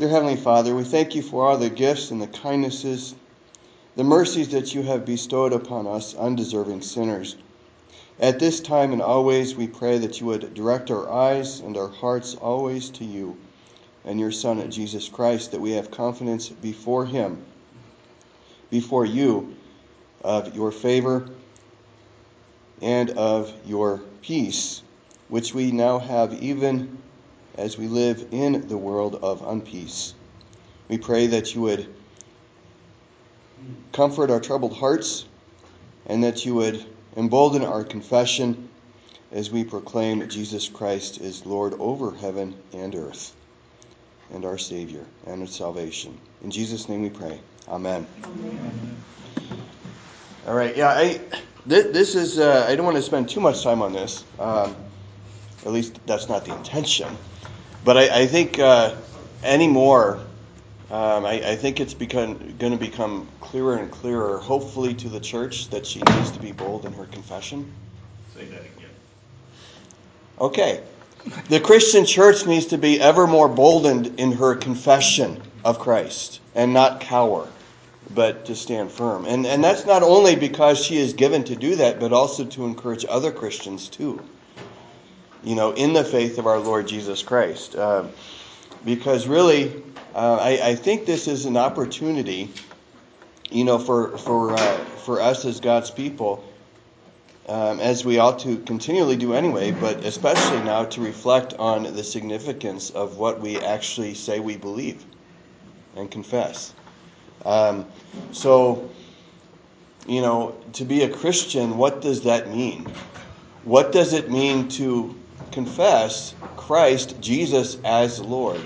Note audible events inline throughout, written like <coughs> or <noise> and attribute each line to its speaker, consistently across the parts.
Speaker 1: Dear Heavenly Father, we thank you for all the gifts and the kindnesses, the mercies that you have bestowed upon us, undeserving sinners. At this time and always, we pray that you would direct our eyes and our hearts always to you and your Son, Jesus Christ, that we have confidence before him, before you, of your favor and of your peace, which we now have even as we live in the world of unpeace. We pray that you would comfort our troubled hearts and that you would embolden our confession as we proclaim Jesus Christ is Lord over heaven and earth and our Savior and our salvation. In Jesus' name we pray. Amen. Amen. All right. Yeah, I, this is, uh, I don't want to spend too much time on this. Um, at least that's not the intention. But I, I think uh, anymore, um, I, I, think it's going to become clearer and clearer, hopefully, to the church that she needs to be bold in her confession.
Speaker 2: Say that again.
Speaker 1: Okay. The Christian church needs to be ever more boldened in her confession of Christ and not cower, but to stand firm. And, and that's not only because she is given to do that, but also to encourage other Christians too, you know, in the faith of our Lord Jesus Christ. Uh, because really, uh, I, I, think this is an opportunity, you know, for for uh, for us as God's people, um, as we ought to continually do anyway, but especially now to reflect on the significance of what we actually say we believe and confess. Um, so, you know, to be a Christian, what does that mean? What does it mean to confess Christ, Jesus, as Lord?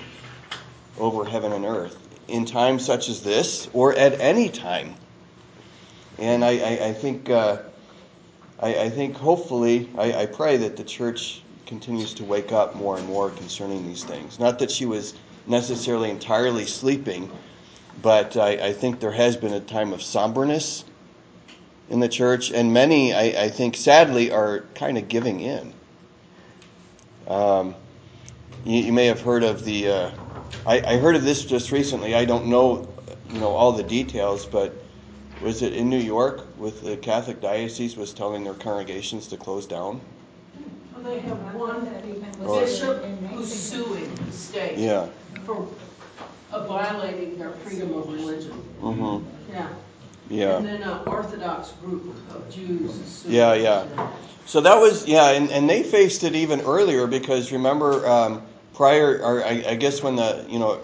Speaker 1: over heaven and earth in times such as this or at any time. And I, I, I think, uh, I, I, think hopefully, I, pray that the church continues to wake up more and more concerning these things. Not that she was necessarily entirely sleeping, but I, think there has been a time of somberness in the church, and many, I, think, sadly, are kind of giving in. Um, you, you, may have heard of the uh, I, I heard of this just recently. I don't know, you know, all the details, but was it in New York with the Catholic diocese was telling their congregations to close down?
Speaker 3: Well, they have one bishop who's suing the state
Speaker 1: yeah.
Speaker 3: for uh, violating their freedom of religion.
Speaker 1: Mm-hmm.
Speaker 3: Yeah.
Speaker 1: Yeah.
Speaker 3: And then an Orthodox group of Jews.
Speaker 1: Yeah, yeah. So that was yeah, and, and they faced it even earlier because remember. Um, prior, or I, I guess when the you know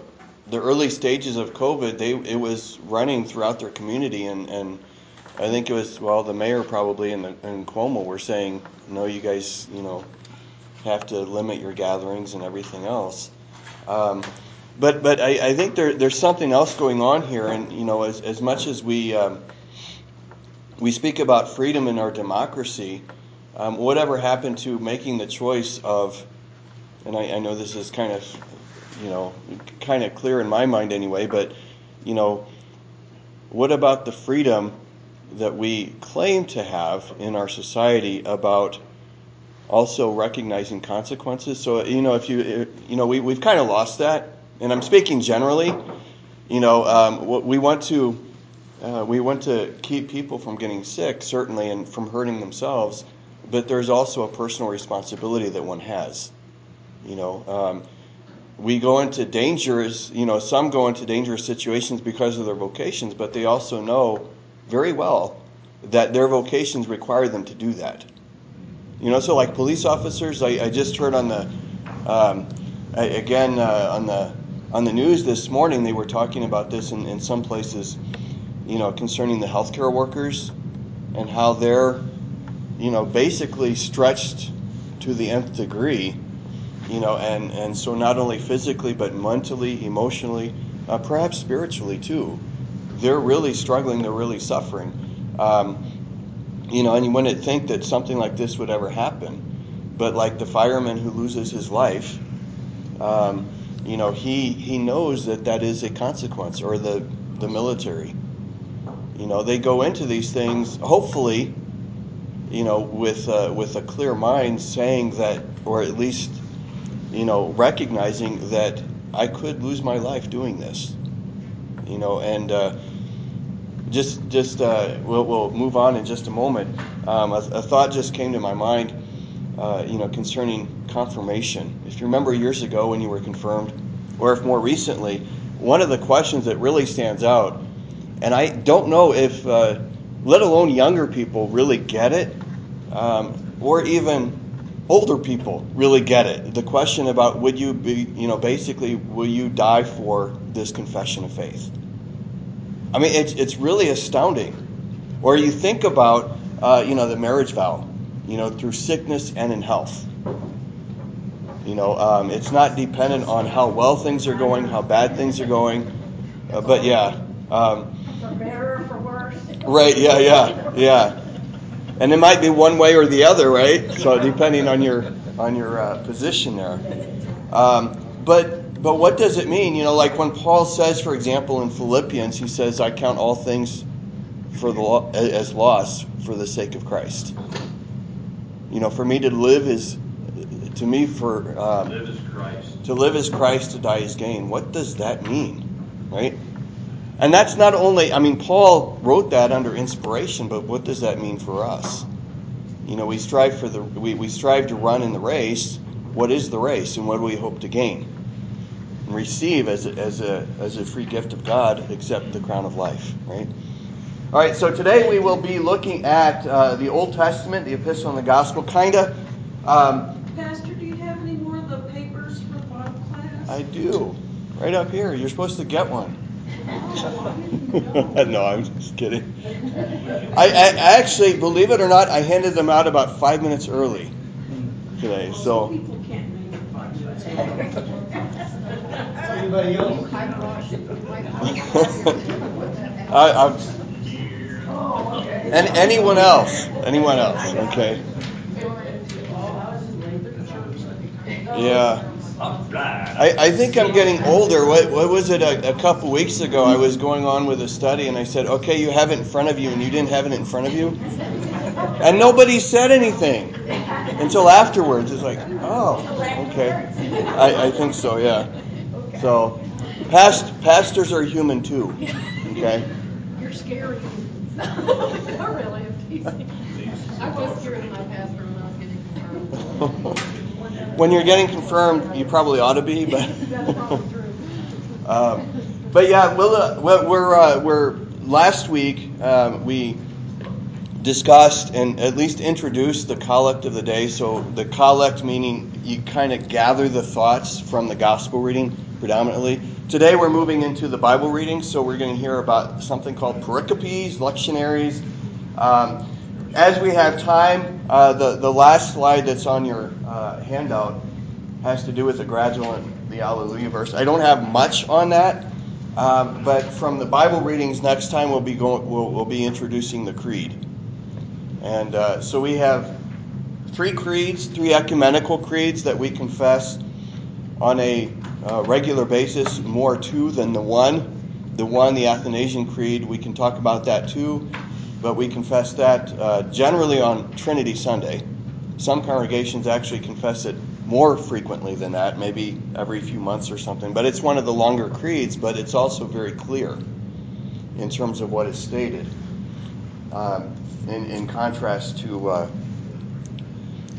Speaker 1: the early stages of COVID, they it was running throughout their community, and and I think it was well the mayor probably and the and Cuomo were saying no, you guys you know have to limit your gatherings and everything else. Um, but but I, I think there there's something else going on here, and you know as as much as we um, we speak about freedom in our democracy, um, whatever happened to making the choice of and I, I know this is kind of, you know, kind of clear in my mind anyway, but, you know, what about the freedom that we claim to have in our society about also recognizing consequences? So, you know, if you, you know, we, we've kind of lost that, and I'm speaking generally. You know, um, we want to. Uh, we want to keep people from getting sick, certainly, and from hurting themselves, but there's also a personal responsibility that one has. You know, um, we go into dangerous, you know, some go into dangerous situations because of their vocations, but they also know very well that their vocations require them to do that. You know, so like police officers, I, I just heard on the, um, again, uh, on the, on the news this morning, they were talking about this in, in some places, you know, concerning the healthcare workers and how they're, you know, basically stretched to the nth degree you know, and, and so not only physically, but mentally, emotionally, uh, perhaps spiritually too. They're really struggling, they're really suffering. Um, you know, and you wouldn't think that something like this would ever happen. But like the fireman who loses his life, um, you know, he, he knows that that is a consequence, or the, the military. You know, they go into these things, hopefully, you know, with, uh, with a clear mind saying that, or at least you know, recognizing that I could lose my life doing this. You know, and uh, just just uh, we'll, we'll move on in just a moment. Um, a, a, thought just came to my mind, uh, you know, concerning confirmation. If you remember years ago when you were confirmed, or if more recently, one of the questions that really stands out, and I don't know if, uh, let alone younger people, really get it, um, or even older people really get it. The question about would you be, you know, basically, will you die for this confession of faith? I mean, it's, it's really astounding. Or you think about, uh, you know, the marriage vow, you know, through sickness and in health. You know, um, it's not dependent on how well things are going, how bad things are going. Uh, but yeah. Um,
Speaker 3: for better or for worse.
Speaker 1: Right, yeah, yeah, yeah. And it might be one way or the other, right? So depending on your on your uh, position there. Um, but but what does it mean? You know, like when Paul says, for example, in Philippians, he says, "I count all things for the as loss for the sake of Christ." You know, for me to live is to me for um,
Speaker 2: live.
Speaker 1: To live is Christ, to die is gain. What does that mean, right? And that's not only, I mean, Paul wrote that under inspiration, but what does that mean for us? You know, we strive for the, we, we strive to run in the race. What is the race, and what do we hope to gain? And receive as a, as a, as a free gift of God, except the crown of life, right? All right, so today we will be looking at uh, the Old Testament, the Epistle and the Gospel, kind of.
Speaker 3: Um, Pastor, do you have any more of the papers for the Bible class?
Speaker 1: I do, right up here. You're supposed to get one. <laughs> no, I'm just kidding. I, I, actually, believe it or not, I handed them out about five minutes early today. So.
Speaker 4: Anybody else? <laughs> <laughs>
Speaker 1: I, I'm, and anyone else? Anyone else? Okay. Yeah. I, I think I'm getting older. What, what was it a, a couple weeks ago? I was going on with a study and I said, okay, you have it in front of you, and you didn't have it in front of you? And nobody said anything until afterwards. It's like, oh, okay. I, I think so, yeah. So, past, pastors are human too, okay?
Speaker 5: You're scary. Not really, I'm teasing. I was scared of my pastor when I was getting confirmed.
Speaker 1: when you're getting confirmed, you probably ought to be, but. <laughs> um, but yeah, we'll, uh, we're uh, we're last week um, we discussed and at least introduced the collect of the day. So the collect meaning you kind of gather the thoughts from the gospel reading predominantly. Today we're moving into the Bible reading, so we're going to hear about something called pericopes, lectionaries. Um, as we have time, uh, the the last slide that's on your uh, handout has to do with the gradual and the Alleluia verse. I don't have much on that, um, but from the Bible readings next time we'll be going we'll, we'll be introducing the creed, and uh, so we have three creeds, three ecumenical creeds that we confess on a uh, regular basis, more two than the one. The one, the Athanasian Creed, we can talk about that too, but we confess that uh, generally on Trinity Sunday. Some congregations actually confess it more frequently than that, maybe every few months or something. But it's one of the longer creeds, but it's also very clear in terms of what is stated, um, in, in contrast to, uh,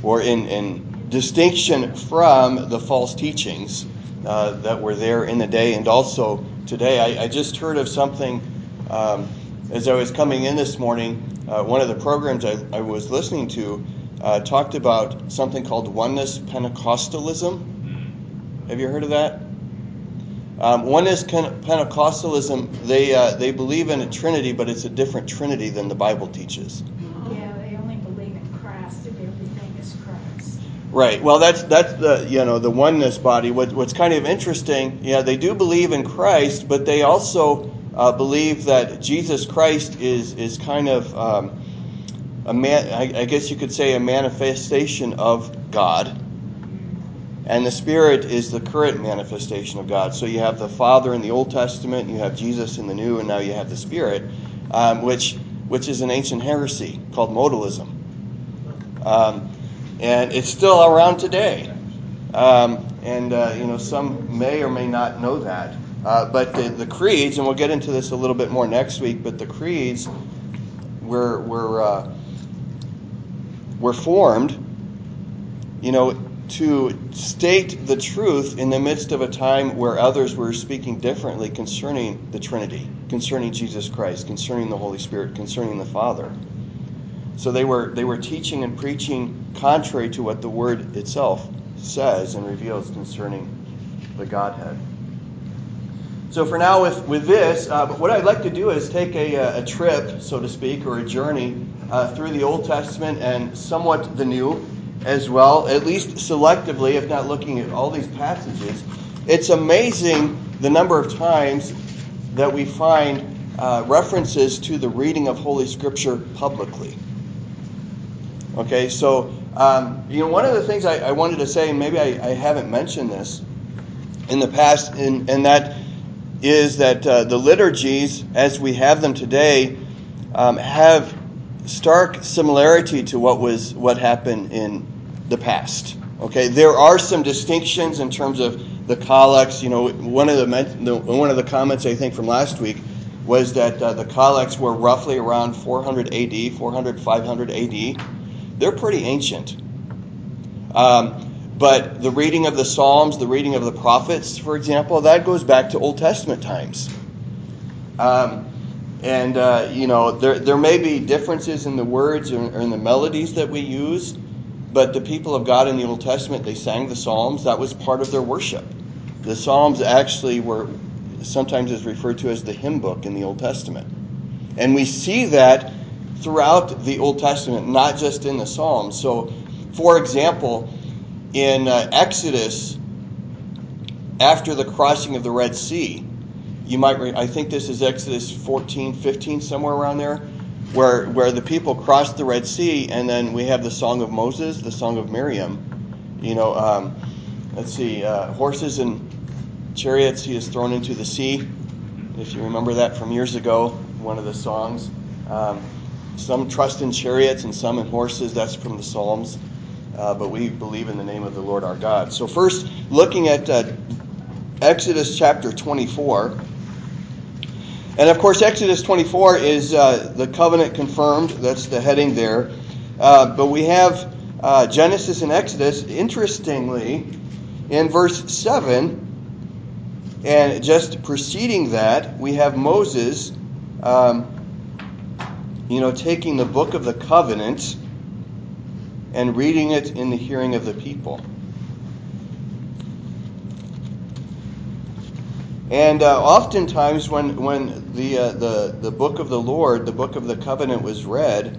Speaker 1: or in, in distinction from the false teachings uh, that were there in the day and also today. I, I just heard of something um, as I was coming in this morning. Uh, one of the programs I, I was listening to uh, talked about something called oneness Pentecostalism. Have you heard of that? Um, oneness Pentecostalism, they uh, they believe in a Trinity, but it's a different Trinity than the Bible teaches.
Speaker 3: Yeah, they only believe in Christ and everything is Christ.
Speaker 1: Right. Well, that's that's the you know the oneness body. What, what's kind of interesting, yeah, they do believe in Christ, but they also uh, believe that Jesus Christ is is kind of um, a man, I, I guess you could say, a manifestation of God. And the Spirit is the current manifestation of God. So you have the Father in the Old Testament, you have Jesus in the New, and now you have the Spirit, um, which which is an ancient heresy called modalism. Um, and it's still around today. Um, and uh, you know, some may or may not know that. Uh, but the, the, creeds, and we'll get into this a little bit more next week. But the creeds were were uh, were formed, you know, to state the truth in the midst of a time where others were speaking differently concerning the Trinity, concerning Jesus Christ, concerning the Holy Spirit, concerning the Father. So they were they were teaching and preaching contrary to what the Word itself says and reveals concerning the Godhead. So for now, with, with this, uh, what I'd like to do is take a, a trip, so to speak, or a journey uh, through the Old Testament and somewhat the New as well, at least selectively, if not looking at all these passages. It's amazing the number of times that we find uh, references to the reading of Holy Scripture publicly. Okay, so um, you know, one of the things I, I wanted to say, and maybe I, I, haven't mentioned this in the past, and, and that is that uh, the liturgies, as we have them today, um, have stark similarity to what was what happened in the past. Okay, there are some distinctions in terms of the collects. You know, one of the, the one of the comments I think from last week was that uh, the collects were roughly around 400 AD, 400 500 AD they're pretty ancient. Um, but the reading of the Psalms, the reading of the prophets, for example, that goes back to Old Testament times. Um, and, uh, you know, there, there may be differences in the words or, or in the melodies that we use, but the people of God in the Old Testament, they sang the Psalms. That was part of their worship. The Psalms actually were sometimes is referred to as the hymn book in the Old Testament. And we see that throughout the Old Testament, not just in the Psalms. So, for example, in uh, Exodus, after the crossing of the Red Sea, you might, re- I think this is Exodus 14, 15, somewhere around there, where, where the people crossed the Red Sea, and then we have the Song of Moses, the Song of Miriam. You know, um, let's see, uh, horses and chariots he is thrown into the sea. If you remember that from years ago, one of the songs. Um, some trust in chariots and some in horses. That's from the Psalms. Uh, but we believe in the name of the Lord our God. So, first, looking at uh, Exodus chapter 24. And of course, Exodus 24 is uh, the covenant confirmed. That's the heading there. Uh, but we have uh, Genesis and Exodus. Interestingly, in verse 7, and just preceding that, we have Moses. Um, you know, taking the book of the covenant and reading it in the hearing of the people. And uh, oftentimes, when when the, uh, the the book of the Lord, the book of the covenant, was read,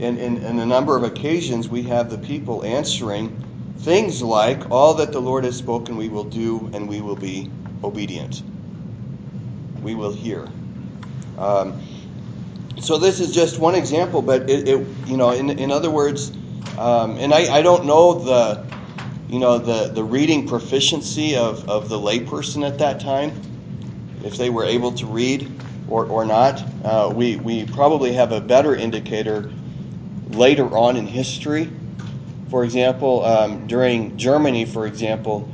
Speaker 1: in, in, in a number of occasions, we have the people answering things like, "All that the Lord has spoken, we will do, and we will be obedient. We will hear." Um, so this is just one example, but it, it you know, in, in other words, um, and I, I don't know the, you know, the, the reading proficiency of, of the layperson at that time, if they were able to read or, or not. Uh, we, we probably have a better indicator later on in history. For example, um, during Germany, for example,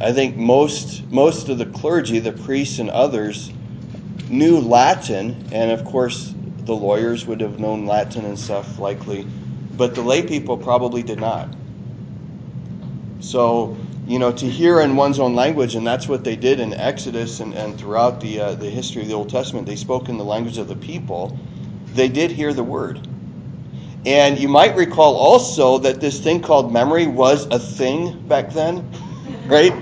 Speaker 1: I think most most of the clergy, the priests and others, knew Latin, and of course the lawyers would have known Latin and stuff likely, but the lay people probably did not. So, you know, to hear in one's own language, and that's what they did in Exodus and, and throughout the, uh, the history of the Old Testament, they spoke in the language of the people. They did hear the word. And you might recall also that this thing called memory was a thing back then, right?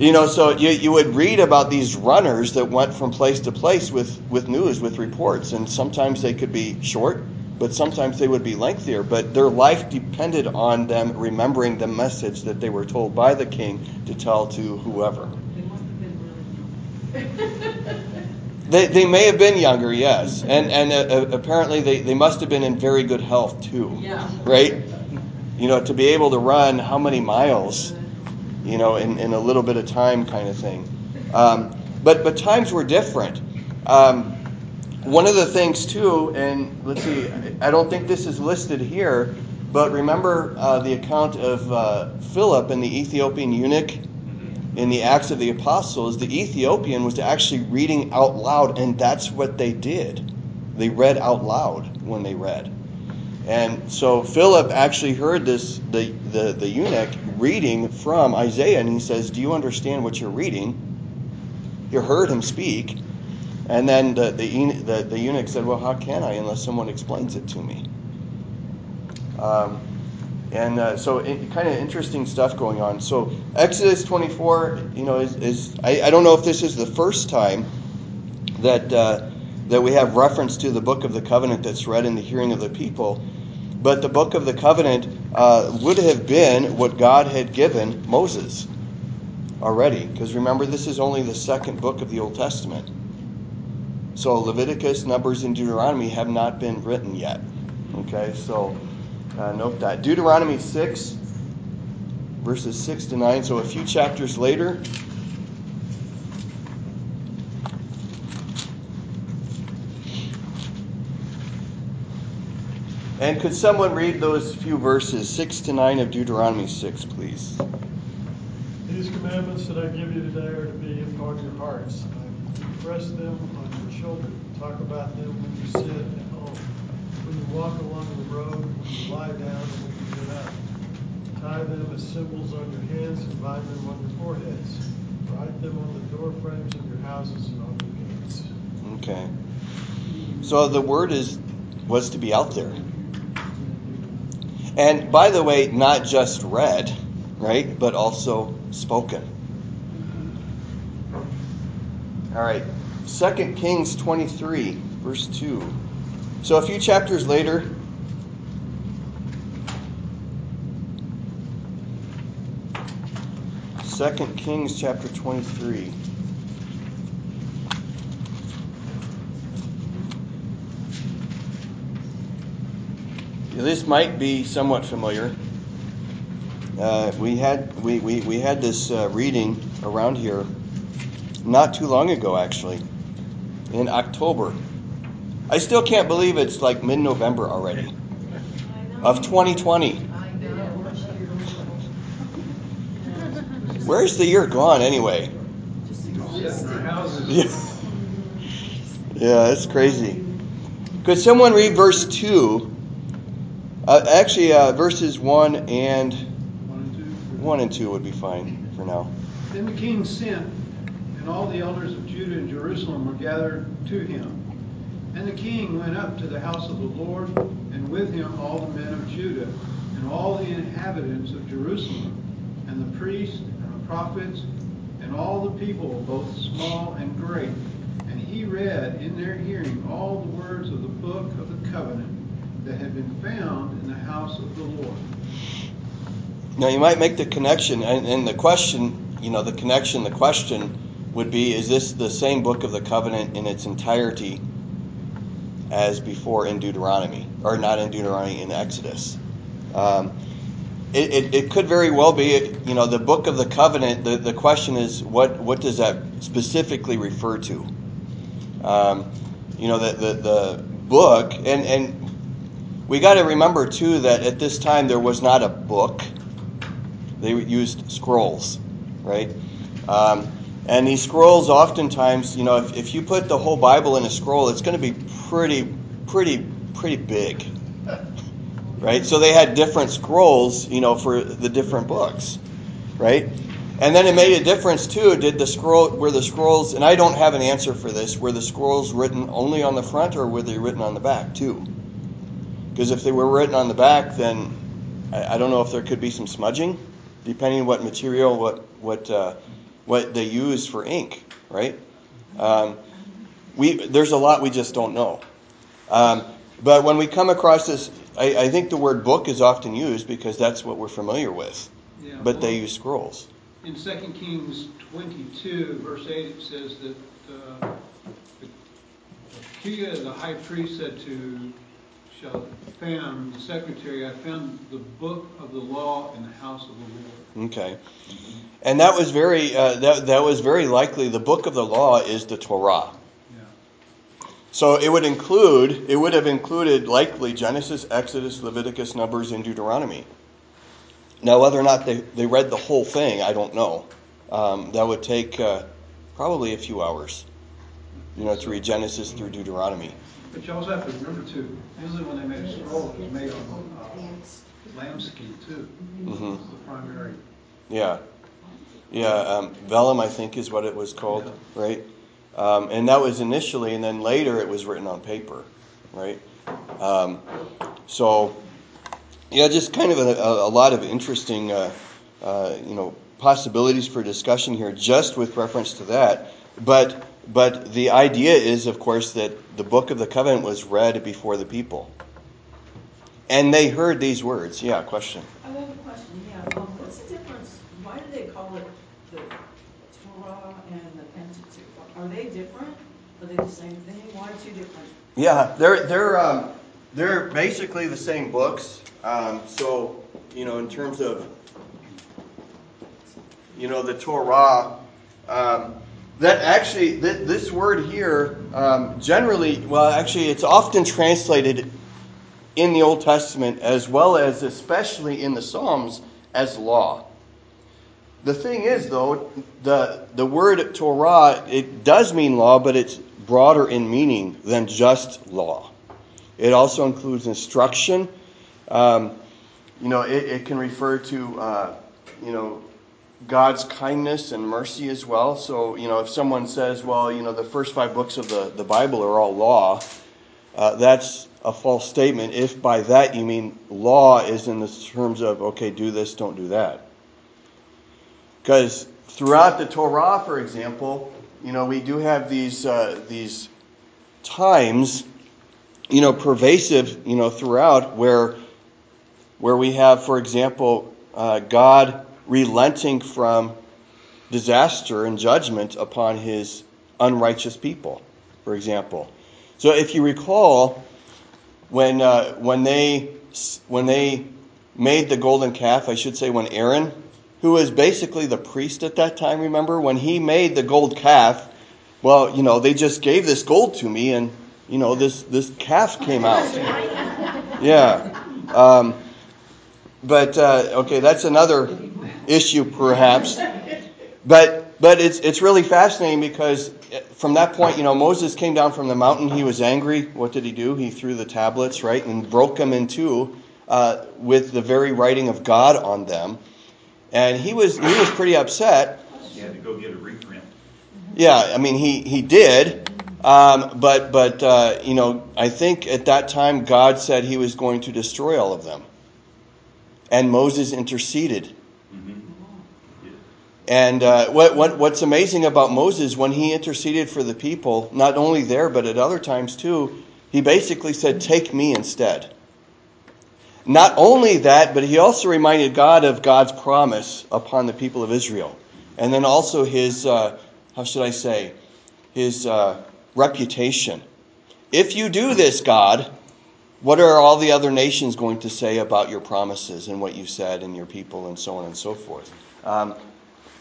Speaker 1: You know, so you, you would read about these runners that went from place to place with, with news, with reports, and sometimes they could be short, but sometimes they would be lengthier. But their life depended on them remembering the message that they were told by the king to tell to whoever. <laughs> They, they may have been younger, yes, and and uh, apparently they, they must have been in very good health too.
Speaker 3: Yeah.
Speaker 1: Right. You know, to be able to run how many miles you know, in, in a little bit of time kind of thing. Um, but, but times were different. Um, one of the things, too, and let's see, I don't think this is listed here, But remember uh, the account of uh, Philip and the Ethiopian eunuch in the Acts of the Apostles. The Ethiopian was actually reading out loud, and that's what they did. They read out loud when they read. And so Philip actually heard this the, the, the eunuch reading from Isaiah, and he says, Do you understand what you're reading? You heard him speak. And then the, the, the, the eunuch said, Well, how can I unless someone explains it to me? Um, and uh, so, kind of interesting stuff going on. So, Exodus 24, you know, is, is I, I, don't know if this is the first time that uh, that we have reference to the book of the covenant that's read in the hearing of the people, but the book of the covenant uh, would have been what God had given Moses already, because remember, this is only the second book of the Old Testament. So Leviticus, Numbers, and Deuteronomy have not been written yet. Okay, so. Uh, note that. Deuteronomy 6, verses 6 to 9, so a few chapters later. And could someone read those few verses, 6 to 9 of Deuteronomy 6, please?
Speaker 2: These commandments that I give you today are to be upon your hearts. I impress them on your children. Talk about them when you sit at home when you walk along the road, when you lie down, and when you get up. Tie them as symbols on your hands and bind them on your foreheads. Write them on the door frames of your houses and on your gates.
Speaker 1: Okay. So the word is was to be out there. And by the way, not just read, right, but also spoken. All right. 2 Kings 23, verse 2. So a few chapters later, Second Kings chapter 23. This might be somewhat familiar. Uh, we had we, we, we had this uh, reading around here not too long ago, actually, in October. I still can't believe it's like mid November already of 2020. Where's the year gone anyway? <laughs> Yeah, yeah that's crazy. Could someone read verse 2? Uh, actually, uh, verses 1 and 1 and 2 would be fine for now.
Speaker 4: Then the king sent, and all the elders of Judah and Jerusalem were gathered to him. And the king went up to the house of the Lord, and with him all the men of Judah, and all the inhabitants of Jerusalem, and the priests, and the prophets, and all the people, both small and great. And he read in their hearing all the words of the book of the covenant that had been found in the house of the Lord.
Speaker 1: Now you might make the connection, and, and the question, you know, the connection, the question would be is this the same book of the covenant in its entirety as before in Deuteronomy, or not in Deuteronomy, in Exodus. Um, it, it, it, could very well be, you know, the book of the covenant. The, the question is, what what does that specifically refer to? Um, you know, the, the, the book, and and we got to remember too that at this time there was not a book. They used scrolls, right? Um, and these scrolls, oftentimes, you know, if, if you put the whole Bible in a scroll, it's going to be pretty, pretty, pretty big. Right? So they had different scrolls, you know, for the different books. Right? And then it made a difference too. Did the scroll were the scrolls and I don't have an answer for this, were the scrolls written only on the front or were they written on the back too? Because if they were written on the back, then I, I, don't know if there could be some smudging, depending what material, what what uh, what they used for ink, right? Um, we there's a lot we just don't know. Um, but when we come across this, I, I, think the word book is often used because that's what we're familiar with. Yeah, but well, they use scrolls.
Speaker 4: In 2 Kings 22, verse 8, it says that uh, Hilkiah, the high priest, said to Shaphan, the secretary, I found the book of the law in the house of the
Speaker 1: Lord. Okay. And that was very uh, that, that was very likely the book of the law is the Torah. So it would include, it would have included likely Genesis, Exodus, Leviticus, Numbers, and Deuteronomy. Now, whether or not they, they read the whole thing, I don't know. Um, that would take uh, probably a few hours, you know, to read Genesis through Deuteronomy.
Speaker 4: But you also have to remember too, usually when they made a scroll, it's made on uh, lambskin too.
Speaker 1: Mm-hmm.
Speaker 4: The primary.
Speaker 1: Yeah. Yeah, um, vellum, I think, is what it was called, right? Um, and that was initially, and then later it was written on paper, right? Um, so, yeah, just kind of a, a lot of interesting, uh, uh, you know, possibilities for discussion here, just with reference to that. But, but the idea is, of course, that the book of the covenant was read before the people, and they heard these words. Yeah, question.
Speaker 3: I have a question, yeah. Um, what's the difference, why do they call it the Torah and the Pentateuch? Are they different? Are they the same thing? Why two different?
Speaker 1: Yeah, they're they're um, they're basically the same books. Um, so you know, in terms of you know the Torah, um, that actually th- this word here um, generally, well, actually, it's often translated in the Old Testament as well as especially in the Psalms as law. The thing is, though, the the word Torah it does mean law, but it's broader in meaning than just law. It also includes instruction. Um, you know, it, it, can refer to uh, you know God's kindness and mercy as well. So you know, if someone says, well, you know, the first five books of the the Bible are all law, uh, that's a false statement. If by that you mean law is in the terms of okay, do this, don't do that. Because throughout the Torah, for example, you know, we do have these uh, these times, you know, pervasive, you know, throughout where where we have, for example, uh, God relenting from disaster and judgment upon His unrighteous people, for example. So, if you recall, when uh, when they when they made the golden calf, I should say, when Aaron who was basically the priest at that time, remember? When he made the gold calf, well, you know, they just gave this gold to me and, you know, this, this calf came out. Yeah. Um, but, uh, okay, that's another issue perhaps. But, but it's, it's really fascinating because from that point, you know, Moses came down from the mountain. He was angry. What did he do? He threw the tablets, right, and broke them in two uh, with the very writing of God on them and he was he was pretty upset.
Speaker 6: He had to go get a reprint.
Speaker 1: Yeah, I mean he he did, um, but but uh, you know I think at that time God said He was going to destroy all of them, and Moses interceded. And uh, what, what what's amazing about Moses when he interceded for the people, not only there but at other times too, he basically said, "Take me instead." Not only that, but he also reminded God of God's promise upon the people of Israel. And then also his, uh, how should I say, his uh, reputation. If you do this, God, what are all the other nations going to say about your promises and what you said and your people and so on and so forth? Um,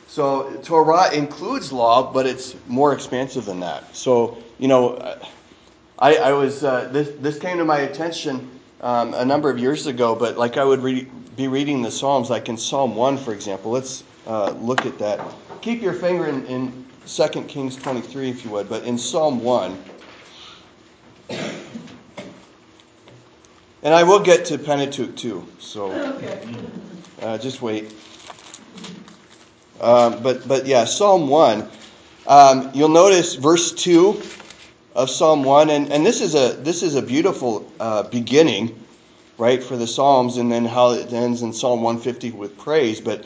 Speaker 1: so Torah includes law, but it's more expansive than that. So, you know, I, I was, uh, this, this came to my attention um, a number of years ago, but like I would re- be reading the Psalms, like in Psalm 1, for example. Let's uh, look at that. Keep your finger in, in 2 Kings 23, if you would, but in Psalm 1. And I will get to Pentateuch too, so uh, just wait. Um, but, but yeah, Psalm 1. Um, you'll notice verse 2 of Psalm 1, and, and this is a this is a beautiful uh, beginning, right, for the Psalms, and then how it ends in Psalm 150 with praise. But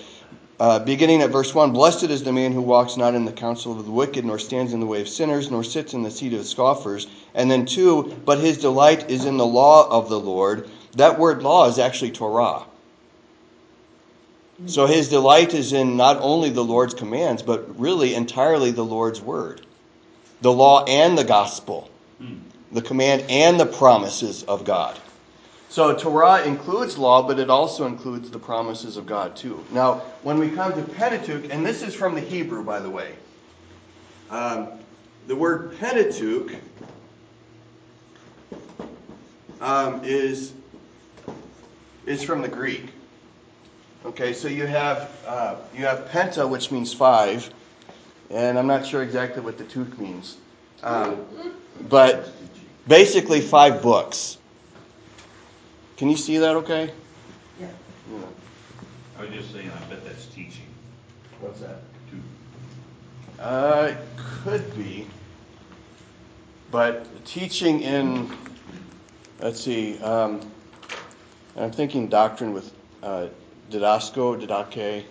Speaker 1: uh, beginning at verse 1 Blessed is the man who walks not in the counsel of the wicked, nor stands in the way of sinners, nor sits in the seat of scoffers. And then 2 But his delight is in the law of the Lord. That word law is actually Torah. So his delight is in not only the Lord's commands, but really entirely the Lord's word the law and the gospel, the command and the promises of God. So Torah includes law, but it also includes the promises of God too. Now, when we come to Pentateuch, and this is from the Hebrew, by the way, um, the word Pentateuch um, is is from the Greek. Okay, so you have uh, you have penta, which means five, and I'm not sure exactly what the tooth means, um, but basically five books. Can you see that? Okay.
Speaker 3: Yeah.
Speaker 1: Yeah.
Speaker 6: I was just saying, I bet that's teaching
Speaker 1: What's that?
Speaker 6: too.
Speaker 1: Uh, it could be, but teaching in, let's see, um, I'm thinking doctrine with uh, didasko, didache,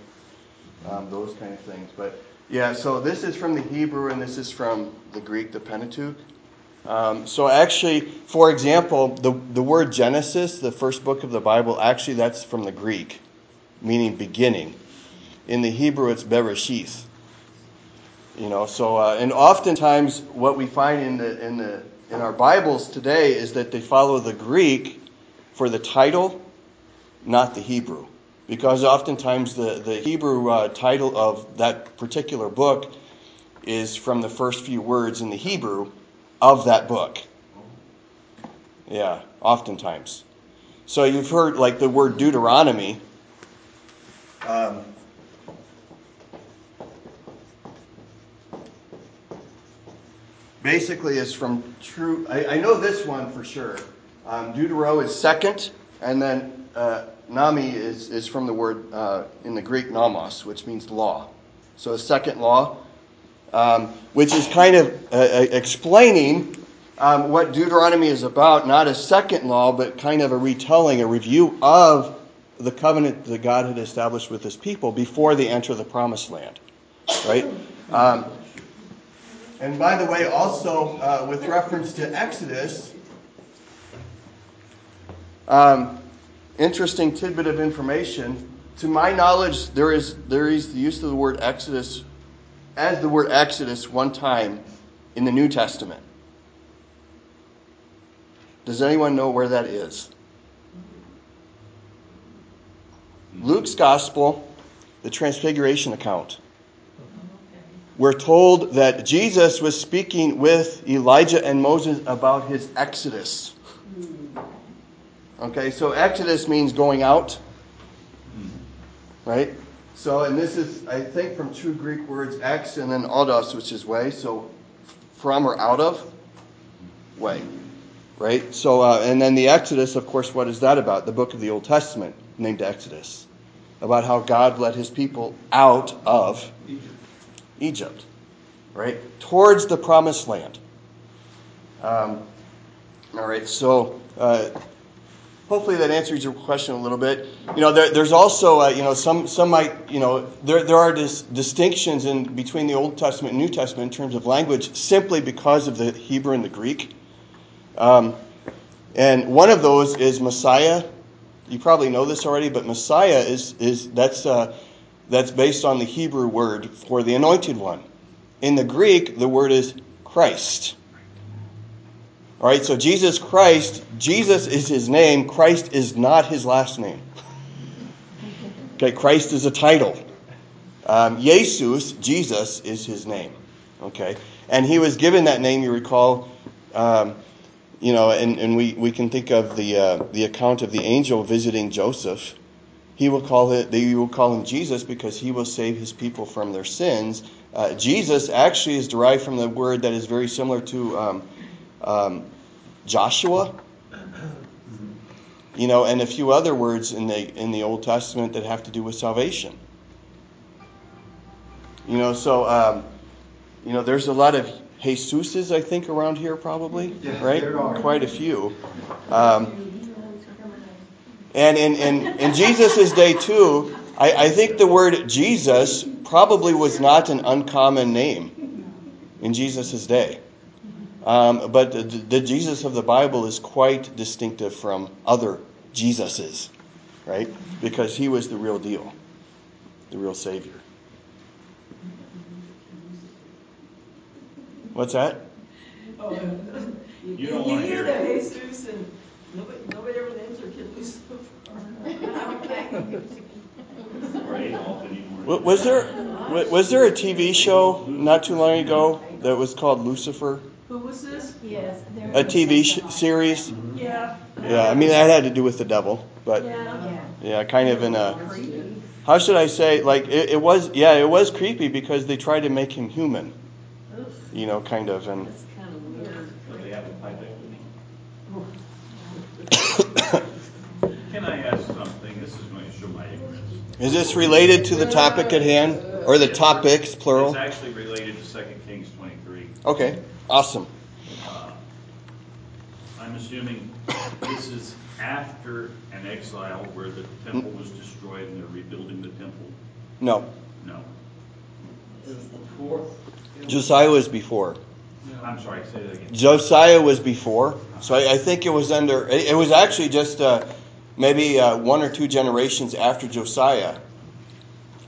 Speaker 1: um, those kind of things. But yeah, so this is from the Hebrew and this is from the Greek, the Pentateuch. Um, so actually, for example, the the word Genesis, the first book of the Bible, actually that's from the Greek, meaning beginning. In the Hebrew, it's Bereshith. You know, so uh, and oftentimes what we find in the in the in our Bibles today is that they follow the Greek for the title, not the Hebrew, because oftentimes the the Hebrew uh, title of that particular book is from the first few words in the Hebrew of that book. Yeah, oftentimes. So you've heard like the word Deuteronomy. Um, basically is from true. I, I know this one for sure. Um, Deutero is second, and then uh, nomy is, is from the word uh, in the Greek nomos, which means law. So a second law, um, which is kind of uh, uh, explaining um, what Deuteronomy is about, not a second law, but kind of a retelling, a review of the covenant that God had established with his people before they enter the promised land. Right? Um, and by the way, also uh, with reference to Exodus, um, interesting tidbit of information. To my knowledge, there is there is the use of the word Exodus as the word Exodus one time in the New Testament. Does anyone know where that is? Luke's Gospel, the Transfiguration account. We're told that Jesus was speaking with Elijah and Moses about his exodus. Okay, so exodus means going out, right? So, and this is, I think, from two Greek words, ex and then odos, which is way. So, from or out of, way, right? So, uh, and then the Exodus, of course, what is that about? The book of the Old Testament, named Exodus, about how God led his people out of Egypt, right? Towards the promised land. Um, all right, so uh, hopefully that answers your question a little bit. You know, there, there's also, uh, you know, some, some might, you know, there, there are dis- distinctions in between the Old Testament and New Testament in terms of language simply because of the Hebrew and the Greek. Um, and one of those is Messiah. You probably know this already, but Messiah is, is that's, uh, that's based on the Hebrew word for the anointed one. In the Greek, the word is Christ. All right, so Jesus Christ, Jesus is his name, Christ is not his last name. Okay, Christ is a title. Um, Jesus, Jesus, is his name. Okay, and he was given that name, you recall, um, you know, and, and we, we can think of the, uh, the account of the angel visiting Joseph. He will call it, they will call him Jesus because he will save his people from their sins. Uh, Jesus actually is derived from the word that is very similar to um, um, Joshua, you know, and a few other words in the in the Old Testament that have to do with salvation. You know, so um, you know, there's a lot of Jesuses, I think, around here, probably,
Speaker 4: Yeah,
Speaker 1: right? Quite a few. Um, and in, in, in Jesus' day, too, I, I think the word Jesus probably was not an uncommon name in Jesus' day. Um, but the, the Jesus of the Bible is quite distinctive from other Jesuses, right? Because he was the real deal, the real Savior. What's that?
Speaker 3: Oh, <laughs> You
Speaker 6: You don't
Speaker 3: you
Speaker 6: wanna
Speaker 3: hear
Speaker 6: hear
Speaker 3: the
Speaker 6: it.
Speaker 3: Jesus and nobody, nobody ever names their kid Lucifer. <laughs>
Speaker 6: Or Adolf anymore.
Speaker 1: Wa- Was there was there a TV show not too long ago that was called Lucifer?
Speaker 3: Who was this?
Speaker 5: Yes.
Speaker 1: A TV sh- series?
Speaker 3: Yeah,
Speaker 1: Yeah, I mean that had to do with the devil, but
Speaker 5: Yeah.
Speaker 1: yeah, kind of in a how should I say? Like it, it was, yeah, it was creepy because they tried to make him human, you know, kind of, and
Speaker 5: That's kind of weird.
Speaker 6: So they have a pipe <coughs> Can I ask something? This is going to show my ignorance.
Speaker 1: is this related to the topic at hand or the topics plural?
Speaker 6: It's actually related to Second Kings twenty-three.
Speaker 1: Okay, awesome.
Speaker 6: Uh, I'm assuming this is after an exile where the temple was destroyed and they're rebuilding the temple?
Speaker 1: No,
Speaker 6: No.
Speaker 1: Josiah was before.
Speaker 6: I'm sorry, say that again.
Speaker 1: Josiah was before, so I, I think it was under. It, it was actually just uh, maybe uh, one or two generations after Josiah.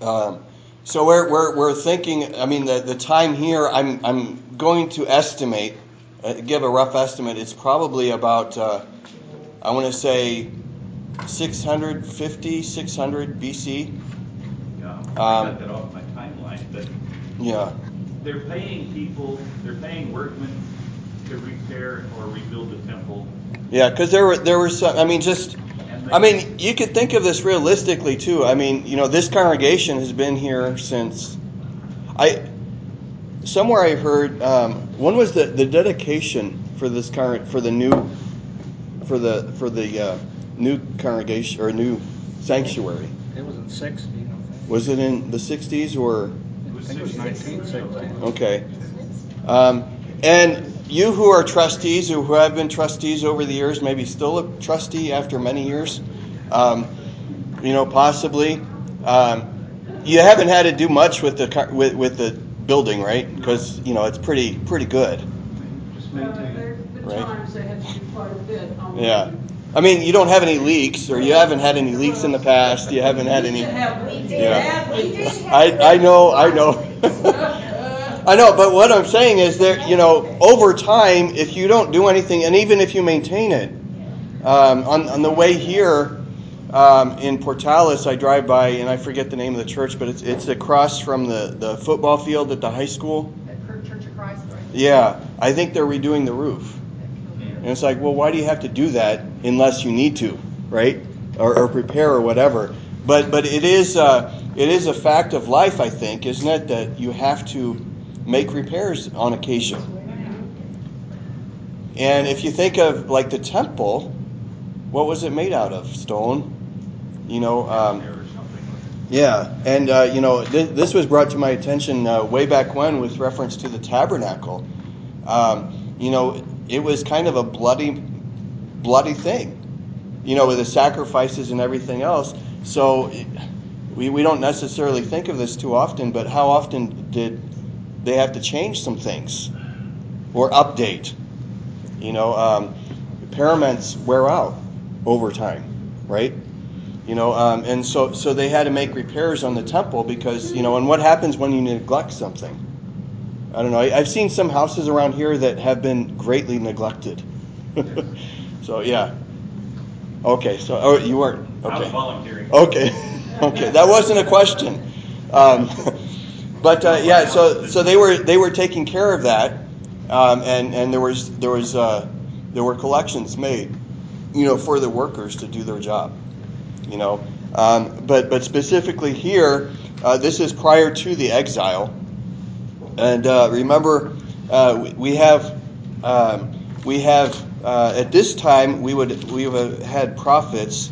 Speaker 1: Um, so we're, we're, we're thinking. I mean, the, the time here. I'm I'm going to estimate, uh, give a rough estimate. It's probably about. Uh, I want to say 650, 600 BC.
Speaker 6: Yeah, I
Speaker 1: Um,
Speaker 6: got that off my timeline, but
Speaker 1: Yeah.
Speaker 6: they're paying people, they're paying workmen to repair or rebuild the temple.
Speaker 1: Yeah, because there were there were some. I mean, just. I mean, you could think of this realistically too. I mean, you know, this congregation has been here since I. Somewhere I heard um, when was the, the dedication for this current for the new for the for the uh, new congregation or new sanctuary.
Speaker 7: It was in sixty, I.
Speaker 1: Was it in the '60s or
Speaker 6: It was
Speaker 7: I think it was
Speaker 6: 60.
Speaker 7: nineteen sixty.
Speaker 1: okay? Um, and you who are trustees or who have been trustees over the years, maybe still a trustee after many years, um, you know, possibly. Um, you haven't had to do much with the with, with the building, right? Because you know it's pretty pretty good,
Speaker 4: Just maintain.
Speaker 8: There's been
Speaker 1: Right.
Speaker 8: times they had to do quite a bit on.
Speaker 1: yeah. I mean, you don't have any leaks, or you haven't had any leaks in the past. You haven't had any.
Speaker 8: We did have, we did
Speaker 1: Yeah. <laughs> I I know I know. <laughs> I know, but what I'm saying is that you know, over time, if you don't do anything, and even if you maintain it, um, on on the way here um, in Portales, I drive by, and I forget the name of the church, but it's it's across from the the football field at the high school.
Speaker 5: At Church of Christ, right?
Speaker 1: Yeah, I think they're redoing the roof, and it's like, well, why do you have to do that unless you need to, right? Or, or prepare or whatever. But but it is uh, it is a fact of life, I think, isn't it, that you have to make repairs on occasion. And if you think of like the temple, what was it made out of? Stone. You know. Um, yeah, and uh, you know th- this was brought to my attention uh, way back when with reference to the tabernacle. Um, you know, it was kind of a bloody, bloody thing. You know, with the sacrifices and everything else. So we we don't necessarily think of this too often, but how often did they have to change some things or update? You know, um, wear out over time, right? You know, um, and so so they had to make repairs on the temple because you know, and what happens when you neglect something? I don't know. I, I've seen some houses around here that have been greatly neglected. <laughs> so yeah. Okay. So oh, you weren't. Okay.
Speaker 6: I was
Speaker 1: Okay.
Speaker 6: volunteering.
Speaker 1: Okay. <laughs> Okay. That wasn't a question. Um, <laughs> but uh, yeah. So so they were they were taking care of that, um, and and there was there was uh, there were collections made, you know, for the workers to do their job you know. Um, but but specifically here, uh, this is prior to the exile, and uh, remember, uh, we, have um, we have uh, at this time we would we have had prophets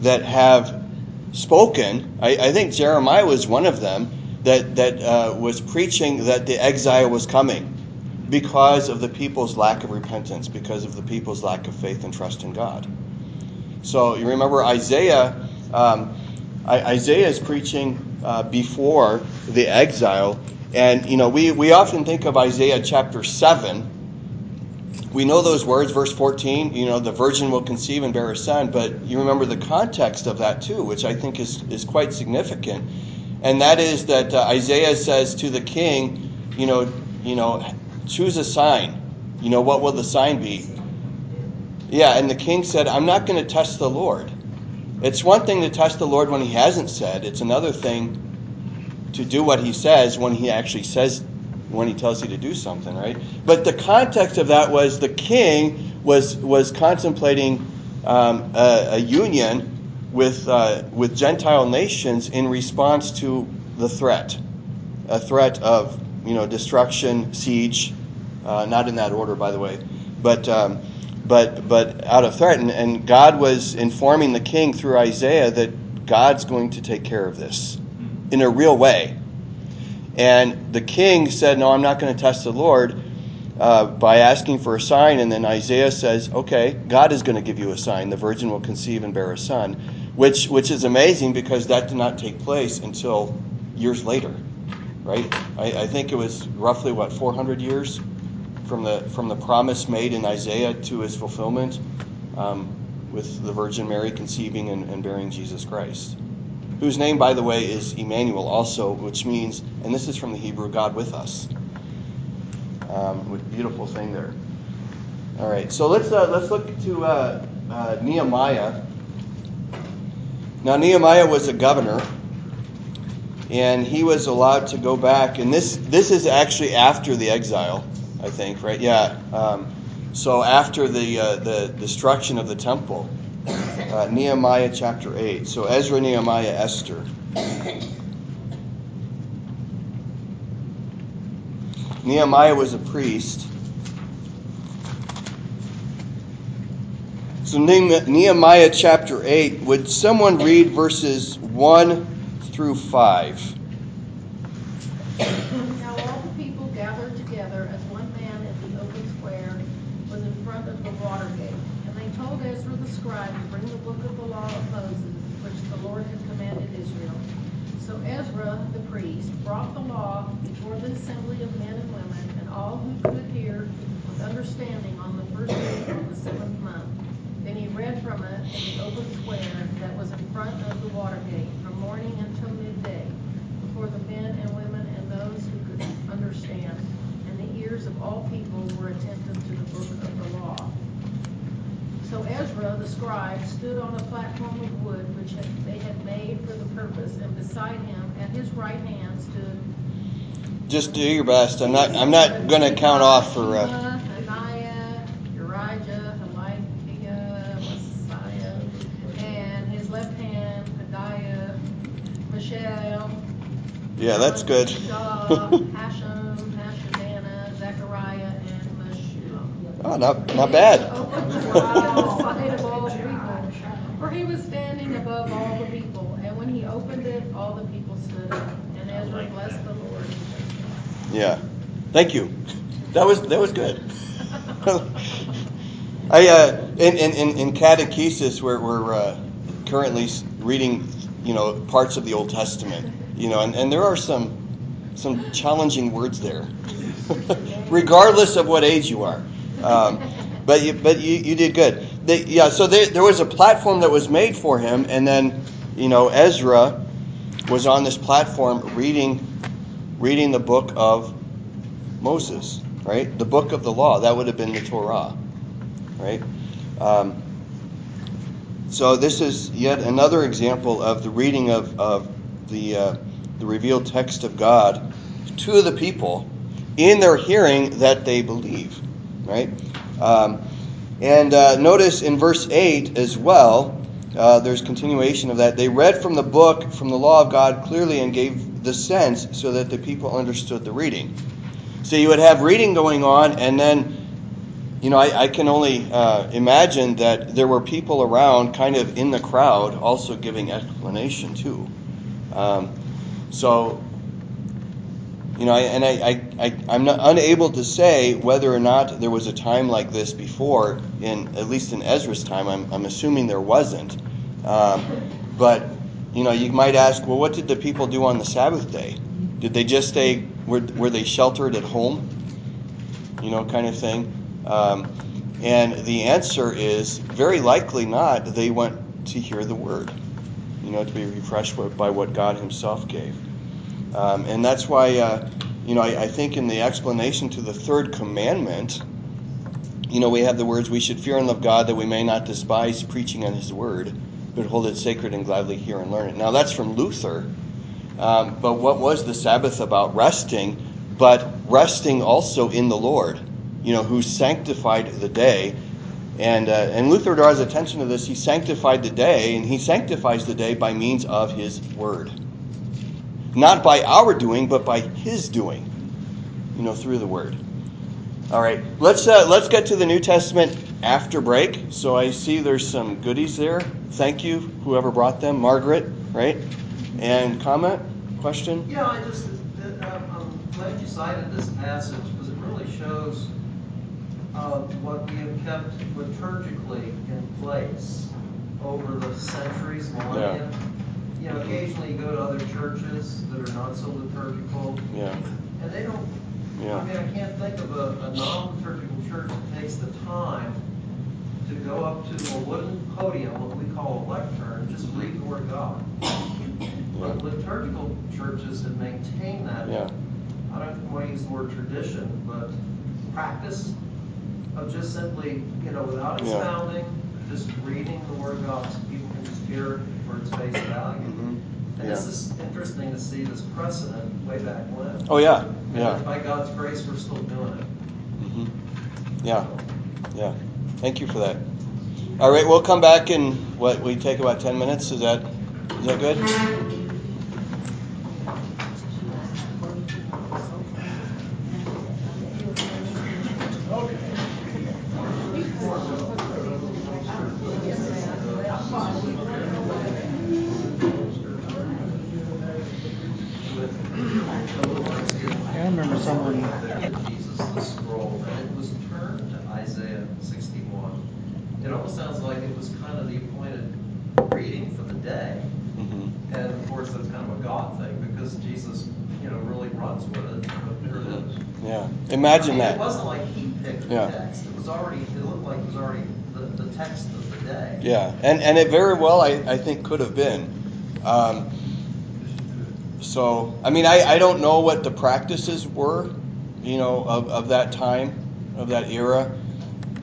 Speaker 1: that have spoken. I, I think Jeremiah was one of them that that uh, was preaching that the exile was coming because of the people's lack of repentance, because of the people's lack of faith and trust in God. So you remember Isaiah. Um, Isaiah is preaching uh, before the exile, and you know we, we often think of Isaiah chapter seven. We know those words, verse fourteen. You know the virgin will conceive and bear a son, but you remember the context of that too, which I think is is quite significant, and that is that uh, Isaiah says to the king, you know, you know, choose a sign. You know what will the sign be? Yeah, and the king said, I'm not going to test the Lord. It's one thing to test the Lord when he hasn't said, it's another thing to do what he says when he actually says, when he tells you to do something, right? But the context of that was the king was, was contemplating um, a, a union with uh, with Gentile nations in response to the threat, a threat of you know destruction, siege, uh, not in that order, by the way, but um, but but out of threat, and, and God was informing the king through Isaiah that God's going to take care of this in a real way. And the king said, "No, I'm not going to test the Lord." Uh, by asking for a sign, and then Isaiah says, "Okay, God is going to give you a sign. The virgin will conceive and bear a son," which which is amazing because that did not take place until years later, right? I, I think it was roughly what 400 years from the from the promise made in Isaiah to its fulfillment, um, with the Virgin Mary conceiving and, and bearing Jesus Christ, whose name, by the way, is Emmanuel, also, which means, and this is from the Hebrew, God with us. Um, beautiful thing there. All right, so let's uh, let's look to uh, uh, Nehemiah. Now Nehemiah was a governor, and he was allowed to go back. And this this is actually after the exile, I think, right? Yeah. Um, so after the uh, the destruction of the temple, uh, Nehemiah chapter eight. So Ezra, Nehemiah, Esther. Nehemiah was a priest. So Nehemiah chapter 8, would someone read verses 1 through 5?
Speaker 5: Now all the people gathered together as one man at the open square was in front of the water gate. And they told Ezra the scribe to bring the book of the law of Moses, which the Lord had commanded Israel. So Ezra the priest brought the law before the assembly of men and women, and all who could hear with understanding on the first day of the seventh month. Then he read from it in the open square that was in front of the water gate from morning until midday, before the men and women and those who could understand. And the ears of all people were attentive to the book of the law. So Ezra the scribe stood on a platform of wood which they had made for the purpose, and beside him at his right hand stood
Speaker 1: Just do your best. I'm not. I'm not going to count off for. Uh,
Speaker 5: Sheba, Hananiah, Urijah, and his left hand, Hadiah, Mishael.
Speaker 1: yeah, that's good. <laughs>
Speaker 5: Hashem, Hashabana, Zechariah, and Meshullam.
Speaker 1: oh, not not bad. <laughs>
Speaker 5: For he was standing above all the people, and when he opened it, all the people stood up, and Ezra blessed the Lord.
Speaker 1: Yeah, thank you. That was that was good. <laughs> I uh, in, in in catechesis we're we're uh, currently reading you know parts of the Old Testament you know and, and there are some some challenging words there, <laughs> regardless of what age you are. Um, but you, but you, you did good. They, yeah, so they, there was a platform that was made for him, and then you know Ezra was on this platform reading reading the book of Moses, right? The book of the law. That would have been the Torah, right? Um, so this is yet another example of the reading of, of the uh, the revealed text of God to the people in their hearing that they believe, right? Um, and uh, notice in verse 8 as well, uh, there's continuation of that. They read from the book, from the law of God clearly and gave the sense so that the people understood the reading. So you would have reading going on, and then, you know, I, I can only uh, imagine that there were people around, kind of in the crowd, also giving explanation too. Um, so, you know, I, and I, I, I, I'm not unable to say whether or not there was a time like this before, in at least in Ezra's time. I'm, I'm assuming there wasn't. Um, but, you know, you might ask, well, what did the people do on the Sabbath day? Did they just stay, were, were they sheltered at home? You know, kind of thing. Um, and the answer is very likely not. They went to hear the word, you know, to be refreshed by what God Himself gave. Um, and that's why, uh, you know, I, I, think in the explanation to the third commandment, you know, we have the words, we should fear and love God that we may not despise preaching on His word, but hold it sacred and gladly hear and learn it. Now, that's from Luther. Um, but what was the Sabbath about? Resting, but resting also in the Lord, you know, who sanctified the day And, uh, and Luther draws attention to this. He sanctified the day, and he sanctifies the day by means of his word. Not by our doing, but by his doing, you know, through the word. All right, let's, uh, let's get to the New Testament after break. So I see there's some goodies there. Thank you, whoever brought them. Margaret, right? And comment? Question?
Speaker 9: Yeah, I just, uh, I'm glad you cited this passage because it really shows uh, what we have kept liturgically in place over the centuries, millennia. You know, occasionally you go to other churches that are not so liturgical,
Speaker 1: Yeah.
Speaker 9: and they don't,
Speaker 1: Yeah.
Speaker 9: I mean, I can't think of a, a non-liturgical church that takes the time to go up to a wooden podium, what we call a lectern, and just read the Word of God. But liturgical churches have maintained that.
Speaker 1: Yeah.
Speaker 9: I don't want to use the word tradition, but practice of just simply, you know, without
Speaker 1: Yeah.
Speaker 9: expounding, just reading the Word of God so people can just hear it for its face value.
Speaker 1: Mhm.
Speaker 9: And this
Speaker 1: Yeah.
Speaker 9: is interesting to see this precedent way back when.
Speaker 1: Oh, yeah. Yeah.
Speaker 9: by God's grace, we're still doing it.
Speaker 1: Mm-hmm. Yeah. Yeah. Thank you for that. All right, we'll come back in what we take about 10 minutes. Is that is that good?
Speaker 7: I remember someone-
Speaker 9: There to Jesus the scroll, and it was turned to Isaiah 61. It almost sounds like it was kind of the appointed reading for the day.
Speaker 1: hmm
Speaker 9: And of course, that's kind of a God thing because Jesus, you know, really runs with it. But there it is.
Speaker 1: Yeah. Imagine that.
Speaker 9: It wasn't like he picked the
Speaker 1: Yeah.
Speaker 9: text. It was already, it looked like it was already the, the text of the day.
Speaker 1: Yeah, and and it very well, I, I think, could have been. Um, so, I mean, I, I don't know what the practices were, you know, of, of that time, of that era,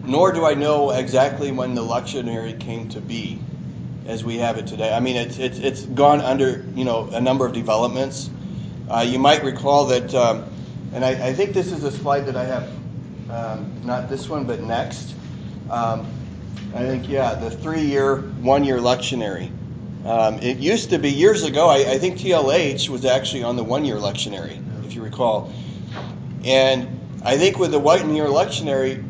Speaker 1: nor do I know exactly when the lectionary came to be as we have it today. I mean, it's, it's, it's gone under, you know, a number of developments. Uh, you might recall that, um, and I, I think this is a slide that I have, um, not this one, but next. Um, I think, yeah, the three year, one year lectionary. Um, it used to be years ago, I, I think TLH was actually on the one year lectionary, if you recall. And I think with the one year lectionary,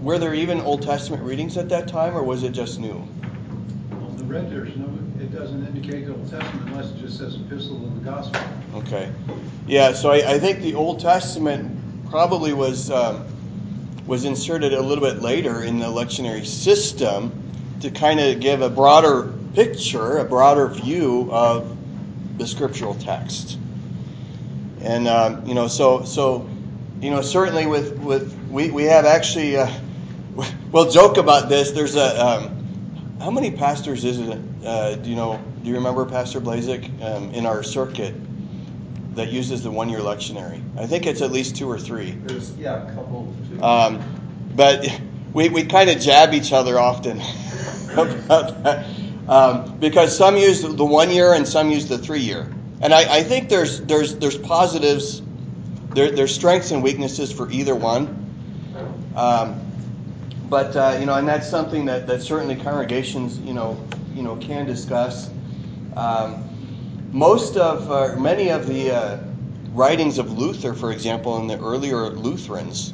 Speaker 1: were there even Old Testament readings at that time, or was it just new?
Speaker 4: The red, there's no, the Old Testament unless it just says epistle in the gospel.
Speaker 1: Okay. Yeah, so I, I think the Old Testament probably was um, was inserted a little bit later in the lectionary system to kind of give a broader picture, a broader view of the scriptural text. And um, you know, so so you know, certainly with with we we have actually uh, <laughs> we'll joke about this. There's a um, how many pastors is it? Uh, do you know? Do you remember Pastor Blazik um, in our circuit that uses the one-year lectionary? I think it's at least two or three.
Speaker 9: There's, yeah, a couple, two.
Speaker 1: Um, but we, we kind of jab each other often <laughs> about that. Um, because some use the one year and some use the three year. And I, I think there's there's there's positives, there, there's strengths and weaknesses for either one. Um, but uh, you know, and that's something that, that certainly congregations you know you know can discuss. Um, most of uh, many of the uh, writings of Luther, for example, in the earlier Lutherans,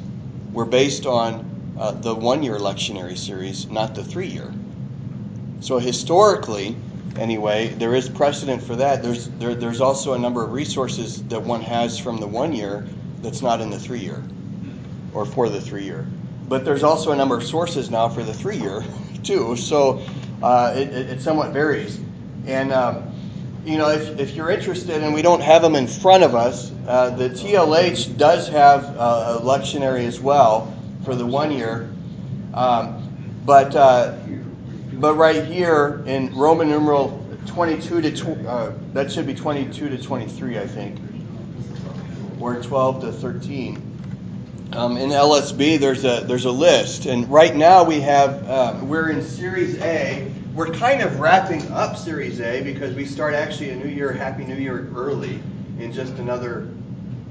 Speaker 1: were based on uh, the one-year lectionary series, not the three-year. So historically, anyway, there is precedent for that. There's there, there's also a number of resources that one has from the one year that's not in the three year, or for the three year. But there's also a number of sources now for the three year too. So uh, it, it somewhat varies. And um, you know, if, if you're interested, and we don't have them in front of us, uh, the TLH does have uh, a lectionary as well for the one year. Um, but uh, but right here in Roman numeral 22 to tw- uh, that should be 22 to 23, I think, or 12 to 13. Um, in LSB, there's a there's a list, and right now we have uh, we're in Series A. We're kind of wrapping up Series A because we start actually a New Year, Happy New Year early in just another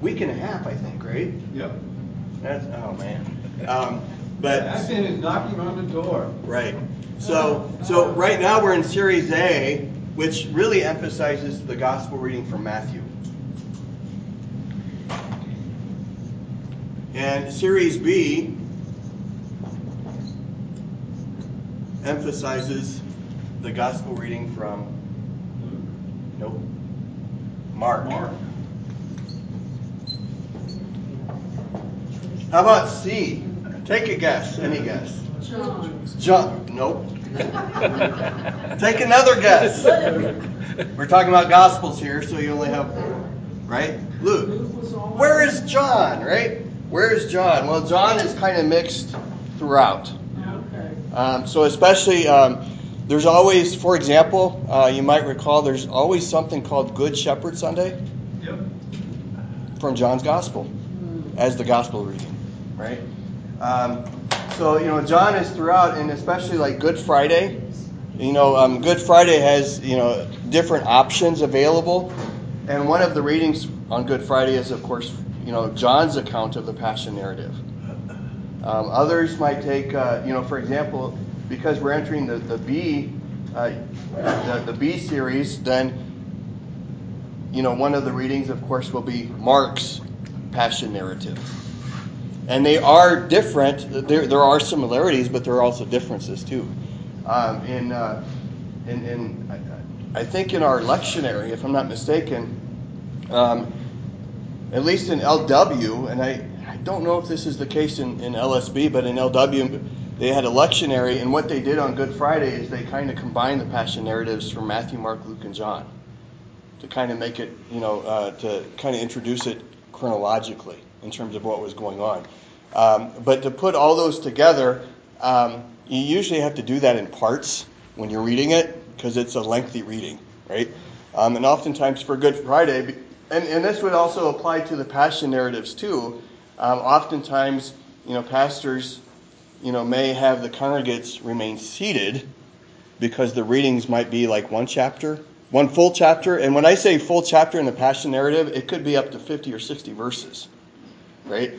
Speaker 1: week and a half, I think, right?
Speaker 4: Yep.
Speaker 1: That's oh man. <laughs> Um, But
Speaker 4: Advent is knocking on the door.
Speaker 1: Right. So, so right now we're in Series A, which really emphasizes the gospel reading from Matthew. And Series B emphasizes the gospel reading from nope, Mark.
Speaker 4: Mark.
Speaker 1: How about C? Take a guess. Any guess?
Speaker 8: John.
Speaker 1: John. Nope. Take another guess. We're talking about gospels here, so you only have right? Luke. Where is John, right? Where is John? Well, John is kind of mixed throughout.
Speaker 8: Okay.
Speaker 1: Um, so, especially, um, there's always, for example, uh, you might recall, there's always something called Good Shepherd Sunday
Speaker 4: Yep.
Speaker 1: from John's Gospel as the gospel reading, right? Um, so you know, John is throughout, and especially like Good Friday. You know, um, Good Friday has you know different options available, and one of the readings on Good Friday is, of course, you know John's account of the Passion narrative. Um, others might take, uh, you know, for example, because we're entering the the B, uh, the, the B series, then you know, one of the readings, of course, will be Mark's passion narrative. And they are different. There, there are similarities, but there are also differences too. Um, in, uh, in, in, I, I think in our lectionary, if I'm not mistaken, um, at least in LW, and I, I don't know if this is the case in, in LSB, but in LW, they had a lectionary, and what they did on Good Friday is they kind of combined the passion narratives from Matthew, Mark, Luke, and John to kind of make it, you know, uh, to kind of introduce it chronologically in terms of what was going on. Um, but to put all those together, um, you usually have to do that in parts when you're reading it because it's a lengthy reading, right? Um, and oftentimes for Good Friday, and, and this would also apply to the Passion narratives too. Um, oftentimes, you know, pastors, you know, may have the congregates remain seated because the readings might be like one chapter, one full chapter. And when I say full chapter in the Passion narrative, it could be up to 50 or 60 verses, right?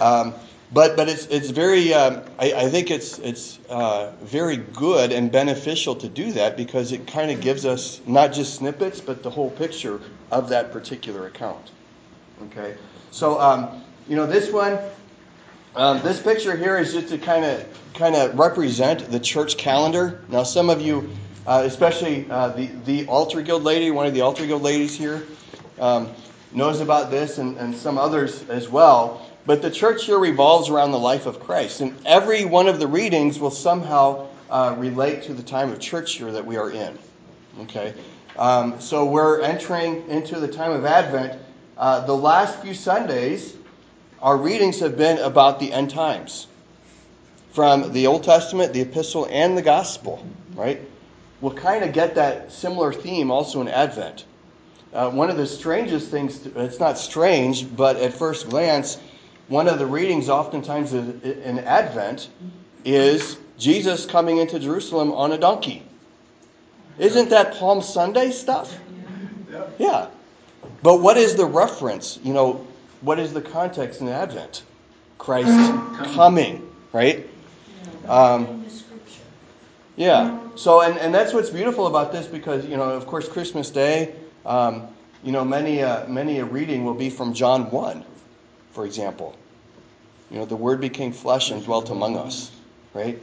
Speaker 1: Um, but but it's it's very um, I, I think it's it's uh, very good and beneficial to do that because it kind of gives us not just snippets but the whole picture of that particular account. Okay, so um, you know this one, um, this picture here is just to kind of kind of represent the church calendar. Now some of you, uh, especially uh, the the altar guild lady, one of the altar guild ladies here, um, knows about this, and, and some others as well. But the church here revolves around the life of Christ. And every one of the readings will somehow uh, relate to the time of church year that we are in. Okay? Um, so we're entering into the time of Advent. Uh, the last few Sundays, our readings have been about the end times from the Old Testament, the Epistle, and the Gospel. Right? We'll kind of get that similar theme also in Advent. Uh, one of the strangest things, it's not strange, but at first glance, one of the readings oftentimes in Advent is Jesus coming into Jerusalem on a donkey. Isn't that Palm Sunday stuff? Yeah. But what is the reference? You know, what is the context in Advent? Christ coming, right? Um, yeah. So, and, and that's what's beautiful about this because, you know, of course, Christmas Day, um, you know, many, uh, many a reading will be from John 1 for example. You know, the Word became flesh and dwelt among us, right?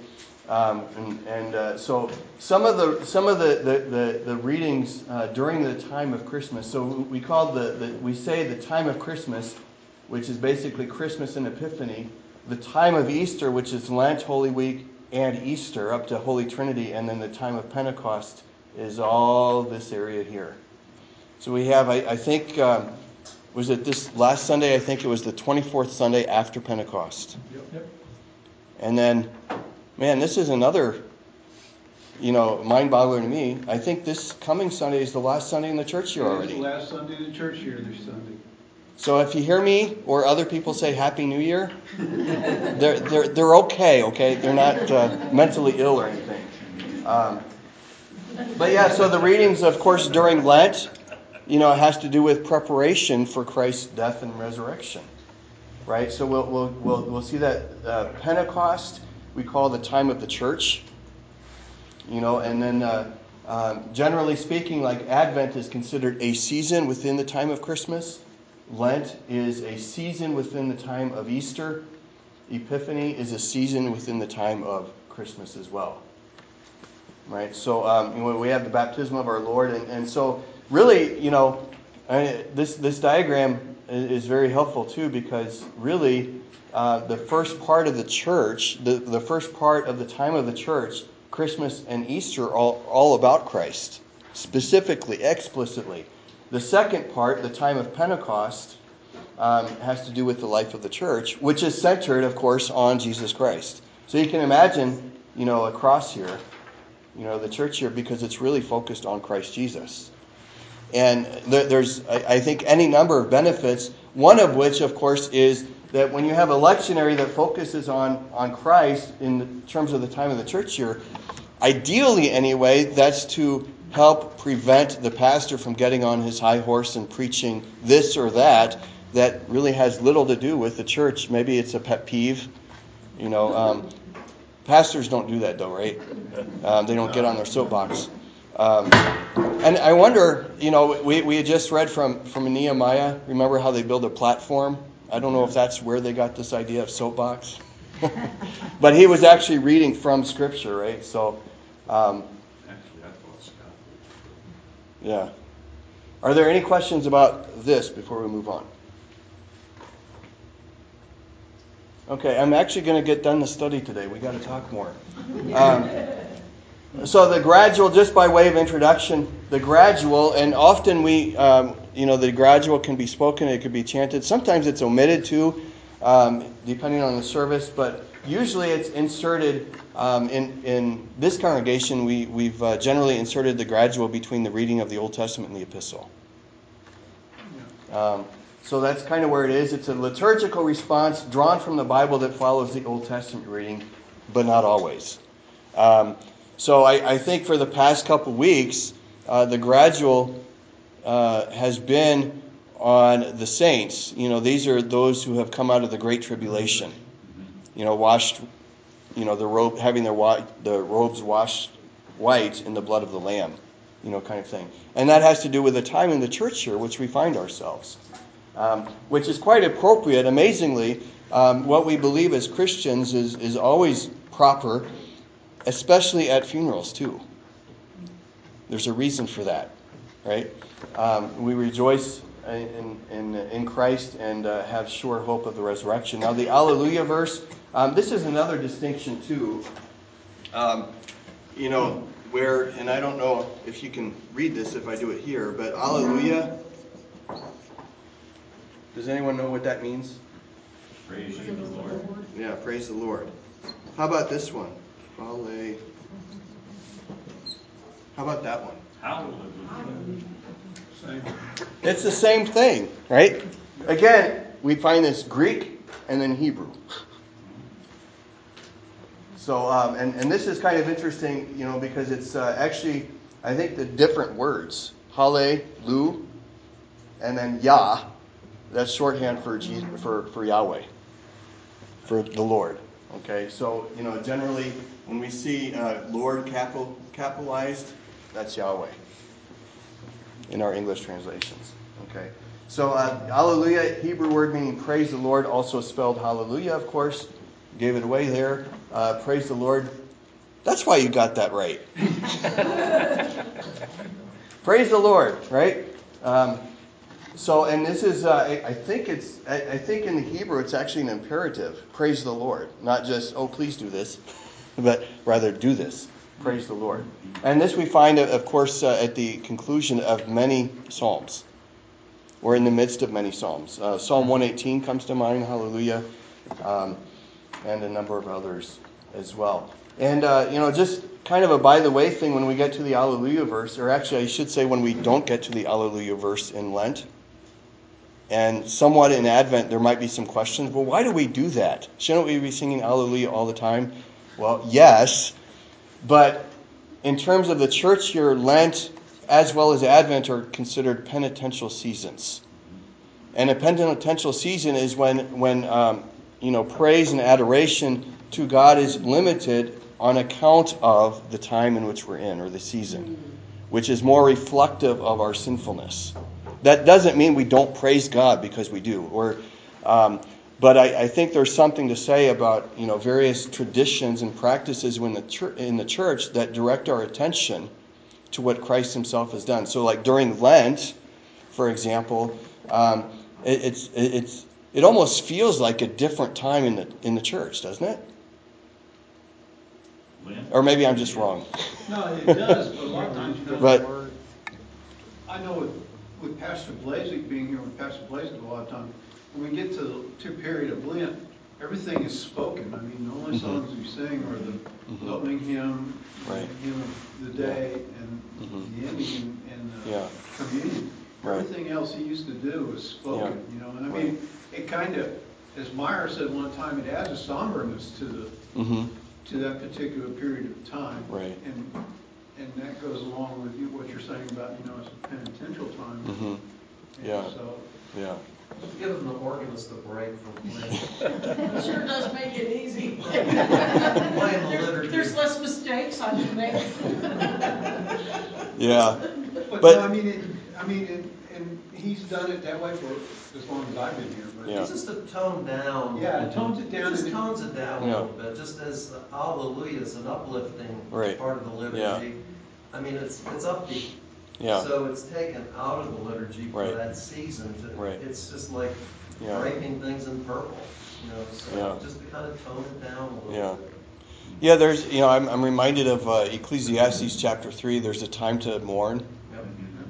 Speaker 1: Um, and and uh, so some of the some of the the, the, the readings uh, during the time of Christmas. So we call the, the we say the time of Christmas, which is basically Christmas and Epiphany. The time of Easter, which is Lent, Holy Week, and Easter up to Holy Trinity, and then the time of Pentecost is all this area here. So we have, I, I think. Um, was it this last Sunday? I think it was the 24th Sunday after Pentecost.
Speaker 2: Yep.
Speaker 1: And then, man, this is another, you know, mind boggling to me. I think this coming Sunday is the last Sunday in the church year already.
Speaker 4: the last Sunday of the church year this Sunday.
Speaker 1: So if you hear me or other people say Happy New Year, they're, they're, they're okay, okay? They're not uh, mentally ill or anything. Um, but yeah, so the readings, of course, during Lent, you know, it has to do with preparation for Christ's death and resurrection. right? So we'll, we'll, we'll, we'll see that uh, Pentecost we call the time of the church, you know, and then uh, um, generally speaking, like Advent is considered a season within the time of Christmas. Lent is a season within the time of Easter. Epiphany is a season within the time of Christmas as well. Right? So um, we have the baptism of our Lord, and, and so really, you know, I, this this diagram is very helpful too because really, uh, the first part of the church, the, the first part of the time of the church, Christmas and Easter, are all, all about Christ, specifically, explicitly. The second part, the time of Pentecost, um, has to do with the life of the church, which is centered, of course, on Jesus Christ. So you can imagine, you know, across here, you know, the church here, because it's really focused on Christ Jesus. And there's, I think, any number of benefits, one of which, of course, is that when you have a lectionary that focuses on, on Christ in terms of the time of the church year, ideally, anyway, that's to help prevent the pastor from getting on his high horse and preaching this or that that really has little to do with the church. Maybe it's a pet peeve. You know, um, pastors don't do that though, right? Um, they don't get on their soapbox. Um, and I wonder, you know, we, we had just read from, from Nehemiah. Remember how they build a platform? I don't know if that's where they got this idea of soapbox. <laughs> but he was actually reading from Scripture, right? So, um,
Speaker 6: Actually, I thought Scott.
Speaker 1: Yeah. Are there any questions about this before we move on? Okay, I'm actually going to get done the study today. We got to talk more. Um, so the gradual, just by way of introduction, the gradual, and often we, um, you know, the gradual can be spoken, it could be chanted. Sometimes it's omitted too, um, depending on the service, but usually it's inserted um, in, in this congregation. We, we've uh, generally inserted the gradual between the reading of the Old Testament and the epistle. Um, so that's kind of where it is. It's a liturgical response drawn from the Bible that follows the Old Testament reading, but not always. Um, so I, I, think for the past couple weeks, uh, the gradual uh, has been on the saints. You know, these are those who have come out of the great tribulation. You know, washed, you know, the robe, having their the robes washed white in the blood of the Lamb. You know, kind of thing. And that has to do with the time in the church here, which we find ourselves um, which is quite appropriate. Amazingly, um, what we believe as Christians is, is always proper, especially at funerals, too. There's a reason for that, right? Um, we rejoice in, in, in Christ and uh, have sure hope of the resurrection. Now, the Alleluia verse, um, this is another distinction, too. Um, you know, where, and I don't know if you can read this if I do it here, but Alleluia does anyone know what that means?
Speaker 6: Praise you, the Lord.
Speaker 1: Yeah, praise the Lord. How about this one? How about that one?
Speaker 6: Hallelujah.
Speaker 1: It's the same thing, right? Again, we find this Greek and then Hebrew. So, um, and, and this is kind of interesting, you know, because it's uh, actually, I think, the different words. Hallelu, and then Yah, that's shorthand for, for, for Yahweh, for the Lord. Okay, so, you know, generally when we see uh, Lord capital, capitalized, that's Yahweh in our English translations. Okay, so uh, Hallelujah, Hebrew word meaning praise the Lord, also spelled Hallelujah, of course. Gave it away there. Uh, praise the Lord. That's why you got that right. <laughs> praise the Lord, right? Um, so, and this is, uh, I, I, think it's, I, I, think in the Hebrew it's actually an imperative. Praise the Lord. Not just, oh, please do this, but rather do this. Praise the Lord. And this we find, of course, uh, at the conclusion of many Psalms, or in the midst of many Psalms. Uh, Psalm 118 comes to mind, hallelujah, um, and a number of others as well. And, uh, you know, just kind of a by the way thing when we get to the Alleluia verse, or actually, I should say when we don't get to the Alleluia verse in Lent and somewhat in Advent, there might be some questions. Well, why do we do that? Shouldn't we be singing Alleluia all the time? Well, yes. But in terms of the church year, Lent as well as Advent are considered penitential seasons. And a penitential season is when, when um, you know, praise and adoration to God is limited on account of the time in which we're in or the season, which is more reflective of our sinfulness. That doesn't mean we don't praise God because we do, or, um, but I, I, think there's something to say about you know various traditions and practices in the church, in the church that direct our attention to what Christ Himself has done. So, like during Lent, for example, um, it, it's it's it almost feels like a different time in the in the church, doesn't it? Or maybe I'm just wrong.
Speaker 4: No, it does, but a lot of times, you know,
Speaker 1: but,
Speaker 4: I know with, with Pastor Blazik being here with Pastor Blazik a lot of times, when we get to to period of Lent, everything is spoken. I mean, the only mm-hmm. songs we sing are the mm-hmm. opening hymn, right. hymn of the day, and mm-hmm. the ending and, and
Speaker 1: yeah.
Speaker 4: communion. Right. Everything else he used to do was spoken, yeah. you know. And I mean, right. it kind of, as Meyer said one time, it adds a somberness to the
Speaker 1: mm-hmm.
Speaker 4: to that particular period of time.
Speaker 1: Right.
Speaker 4: And and that goes along with you, what you're saying about, you know, it's a penitential time.
Speaker 1: Mm-hmm. Yeah.
Speaker 4: So.
Speaker 1: Yeah.
Speaker 9: Give the organist a break from playing. <laughs>
Speaker 3: Sure does make it easy. <laughs>
Speaker 9: Playing the liturgy.
Speaker 3: There's less mistakes I can make.
Speaker 1: Yeah.
Speaker 4: But,
Speaker 1: But-
Speaker 4: no, I mean, it, I mean, it, and he's done it that way for as long as I've been here, but.
Speaker 1: Yeah.
Speaker 9: It's just a tone down.
Speaker 4: Yeah, it tones it
Speaker 9: It
Speaker 4: down.
Speaker 9: just tones it down a
Speaker 1: Yeah.
Speaker 9: little bit, just as the Alleluia is an uplifting
Speaker 1: Right.
Speaker 9: part of the liturgy.
Speaker 1: Yeah.
Speaker 9: I mean, it's, it's upbeat.
Speaker 1: Yeah.
Speaker 9: So it's taken out of the liturgy for
Speaker 1: Right.
Speaker 9: that season. to-
Speaker 1: Right.
Speaker 9: It's just like
Speaker 1: Yeah.
Speaker 9: draping things in purple, you know, so
Speaker 1: Yeah.
Speaker 9: just to kind of tone it down a
Speaker 1: Yeah.
Speaker 9: bit.
Speaker 1: Yeah, there's, you know, I'm, I'm reminded of uh, Ecclesiastes chapter 3. There's a time to mourn
Speaker 9: Yep.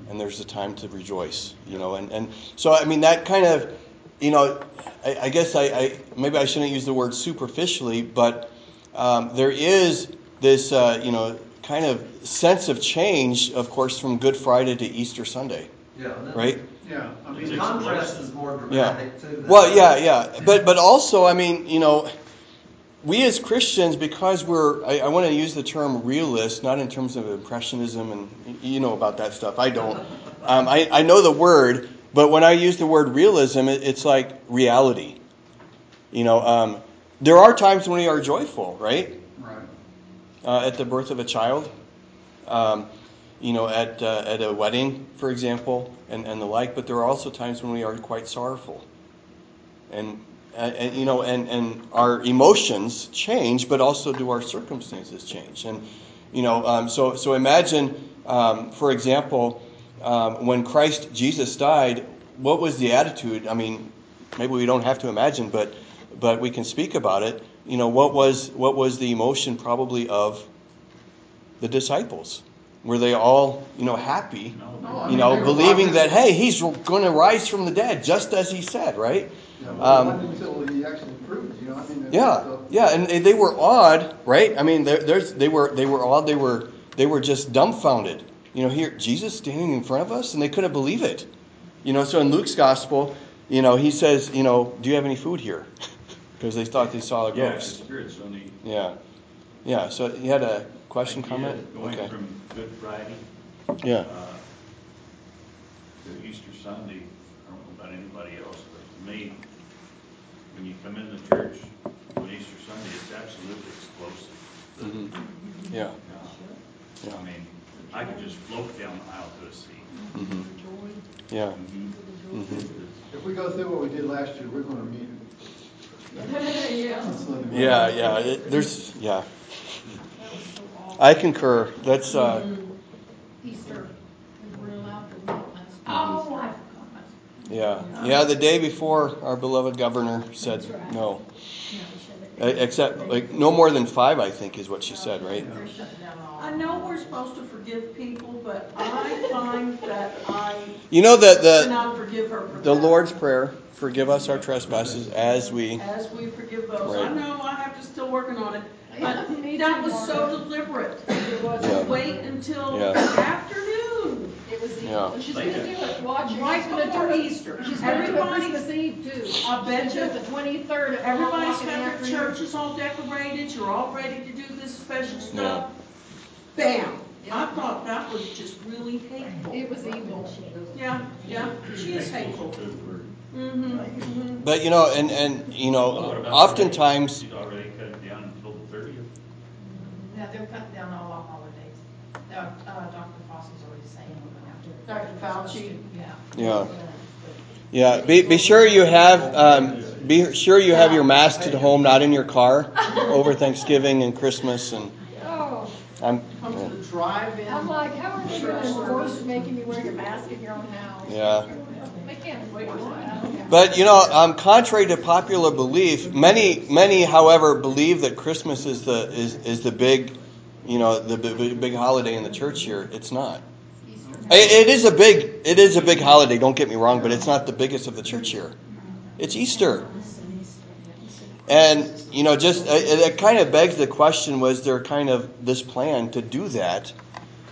Speaker 1: and there's a time to rejoice, you know. And, and so, I mean, that kind of, you know, I, I guess I, I, maybe I shouldn't use the word superficially, but um, there is this, uh, you know, kind of sense of change, of course, from Good Friday to Easter Sunday,
Speaker 9: Yeah.
Speaker 1: right?
Speaker 4: Yeah, I
Speaker 9: The
Speaker 4: mean,
Speaker 9: contrast is more
Speaker 1: Yeah.
Speaker 9: dramatic too.
Speaker 1: Well, yeah, yeah, but but also, I mean, you know, we as Christians, because we're, I, I want to use the term realist, not in terms of impressionism, and you know about that stuff. I don't. Um, I I know the word, but when I use the word realism, it, it's like reality. You know, um, there are times when we are joyful, right? Uh, at the birth of a child. Um, you know, at uh, at a wedding, for example, and, and the like. But there are also times when we are quite sorrowful, and, and you know, and and our emotions change, but also do our circumstances change. And you know, um, so so imagine, um, for example, um, when Christ Jesus died, what was the attitude? I mean, maybe we don't have to imagine, but but we can speak about it. You know, what was what was the emotion probably of the disciples? Were they all, you know, happy?
Speaker 4: No,
Speaker 1: You know,
Speaker 4: they
Speaker 1: believing that hey, he's going to rise from the dead, just as he said, right?
Speaker 4: Yeah,
Speaker 1: Um,
Speaker 4: it wasn't until he actually proved, you know, I mean. it-
Speaker 1: Yeah, yeah, and they- they were awed, right? I mean, there- there's they were they were awed. They were they were just dumbfounded. You know, here Jesus standing in front of us, and they couldn't believe it. You know, so in Luke's gospel, you know, he says, you know, do you have any food here? <laughs> Because they thought they saw a
Speaker 6: Yeah,
Speaker 1: ghost.
Speaker 6: spirits on the.
Speaker 1: Yeah, yeah. So you had a question,
Speaker 6: idea
Speaker 1: comment?
Speaker 6: of Going
Speaker 1: Okay.
Speaker 6: from Good Friday,
Speaker 1: Yeah.
Speaker 6: uh, to Easter Sunday, I don't know about anybody else, but to me, when you come in the church on Easter Sunday, it's absolutely explosive. The-
Speaker 1: Mhm. Yeah.
Speaker 6: Yeah. I mean, I could just float down the aisle to a seat.
Speaker 1: hmm Yeah.
Speaker 6: Mhm.
Speaker 1: hmm
Speaker 4: If we go through what we did last year, we're gonna meet.
Speaker 3: Yeah.
Speaker 1: Yeah, yeah. It, there's yeah. I concur. That's uh,
Speaker 5: Easter, we were allowed to meet last.
Speaker 3: Oh,
Speaker 1: yeah, yeah. The day before, our beloved governor said no. Uh, Except like no more than five, I think, is what she said, right?
Speaker 3: I know we're supposed to forgive people, but I find that I
Speaker 1: You know that the
Speaker 3: cannot forgive her for
Speaker 1: the
Speaker 3: that.
Speaker 1: Lord's prayer, forgive us our trestresses as we.
Speaker 3: As we forgive those. I know I have to still working on it, but
Speaker 5: me
Speaker 3: that was so
Speaker 5: Margaret.
Speaker 3: deliberate.
Speaker 1: Yeah.
Speaker 3: Wait until
Speaker 1: Yeah.
Speaker 3: afternoon,
Speaker 5: It was,
Speaker 1: Yeah.
Speaker 5: She's gonna do it, watch her.
Speaker 3: right
Speaker 5: She's gonna
Speaker 3: before
Speaker 5: do.
Speaker 3: Easter.
Speaker 5: She's gonna do Christmas Eve too.
Speaker 3: I bet
Speaker 5: She's gonna do
Speaker 3: you.
Speaker 5: The twenty-third at four
Speaker 3: everybody's
Speaker 5: o'clock in the
Speaker 3: got their churches all decorated, you're all ready to do this special
Speaker 1: Yeah.
Speaker 3: stuff. Bam! I thought that was just really hateful.
Speaker 5: It was evil.
Speaker 3: Yeah, yeah, she is hateful.
Speaker 6: Good word.
Speaker 5: Mm-hmm.
Speaker 1: But you know, and and you know,
Speaker 6: Well, what about
Speaker 1: oftentimes,
Speaker 6: You'd already cut it down until the thirtieth.
Speaker 8: Yeah, they're cutting down all our holidays. Uh, uh, Dr. Foss's already saying we're gonna have to.
Speaker 5: Dr. Fauci?
Speaker 8: Yeah.
Speaker 1: yeah, yeah. Be be sure you have um, be sure you have your mask at home, not in your car, over Thanksgiving and Christmas, and I'm
Speaker 4: Come to the drive-in.
Speaker 5: I'm like, how are they gonna enforce making you wear your mask in your own house?
Speaker 1: yeah.
Speaker 5: They can't enforce that.
Speaker 1: But you know, um, contrary to popular belief, many many, however, believe that Christmas is the is, is the big, you know, the big, big holiday in the church year. It's not. It, it is a big it is a big holiday. Don't get me wrong, but it's not the biggest of the church year. It's Easter. And you know, just it, it kind of begs the question: Was there kind of this plan to do that?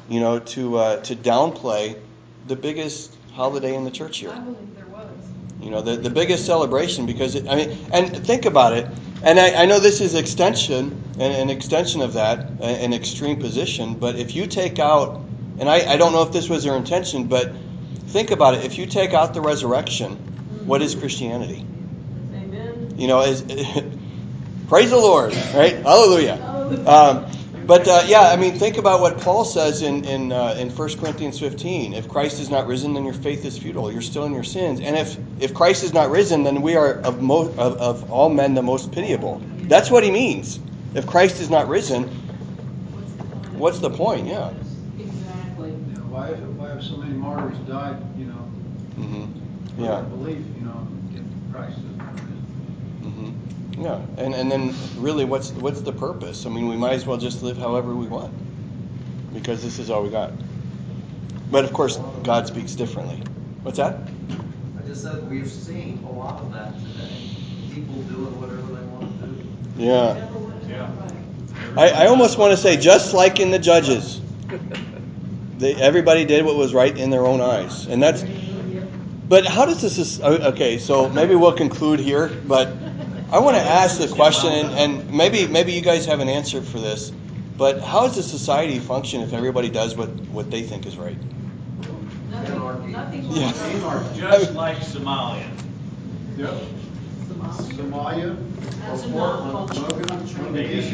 Speaker 1: You know, to uh, to downplay the biggest holiday in the church year.
Speaker 5: I believe there was.
Speaker 1: You know, the, the biggest celebration because it, I mean, and think about it. And I, I know this is extension, an, an extension of that, an extreme position. But if you take out, and I, I don't know if this was their intention, but think about it. If you take out the resurrection, what is Christianity?
Speaker 3: Amen.
Speaker 1: You know, is <laughs> praise the Lord, right? Hallelujah. Um, but uh, yeah, I mean, think about what Paul says in in uh, in 1 Corinthians 15. If Christ is not risen, then your faith is futile. You're still in your sins. And if if Christ is not risen, then we are of mo- of, of all men the most pitiable. That's what he means. If Christ is not risen, what's the point? Yeah.
Speaker 3: Exactly.
Speaker 4: You know, why, why have so many martyrs died, you know,
Speaker 1: Mm-hmm.
Speaker 4: for
Speaker 1: Yeah.
Speaker 4: their belief, you know, if Christ is not risen?
Speaker 1: hmm Yeah. And and then really, what's what's the purpose? I mean, we might as well just live however we want because this is all we got. But of course, God speaks differently. What's that?
Speaker 9: I just said, we've seen a lot of that today. People doing whatever they want to do.
Speaker 1: Yeah.
Speaker 3: Never worked out
Speaker 6: Yeah.
Speaker 1: I, I almost want to say, just like in the Judges, they, everybody did what was right in their own eyes, and that's. But how does this? Okay, so maybe we'll conclude here. But I want to ask the question, and, and maybe maybe you guys have an answer for this. But how does a society function if everybody does what, what they think is right?
Speaker 9: Anarchy.
Speaker 3: Nothing, nothing
Speaker 1: Yeah.
Speaker 3: like that.
Speaker 6: Just like Somalia.
Speaker 4: Yep. Somalia,
Speaker 3: That's
Speaker 4: or
Speaker 3: a
Speaker 4: Portland. Logan, Mogadishu.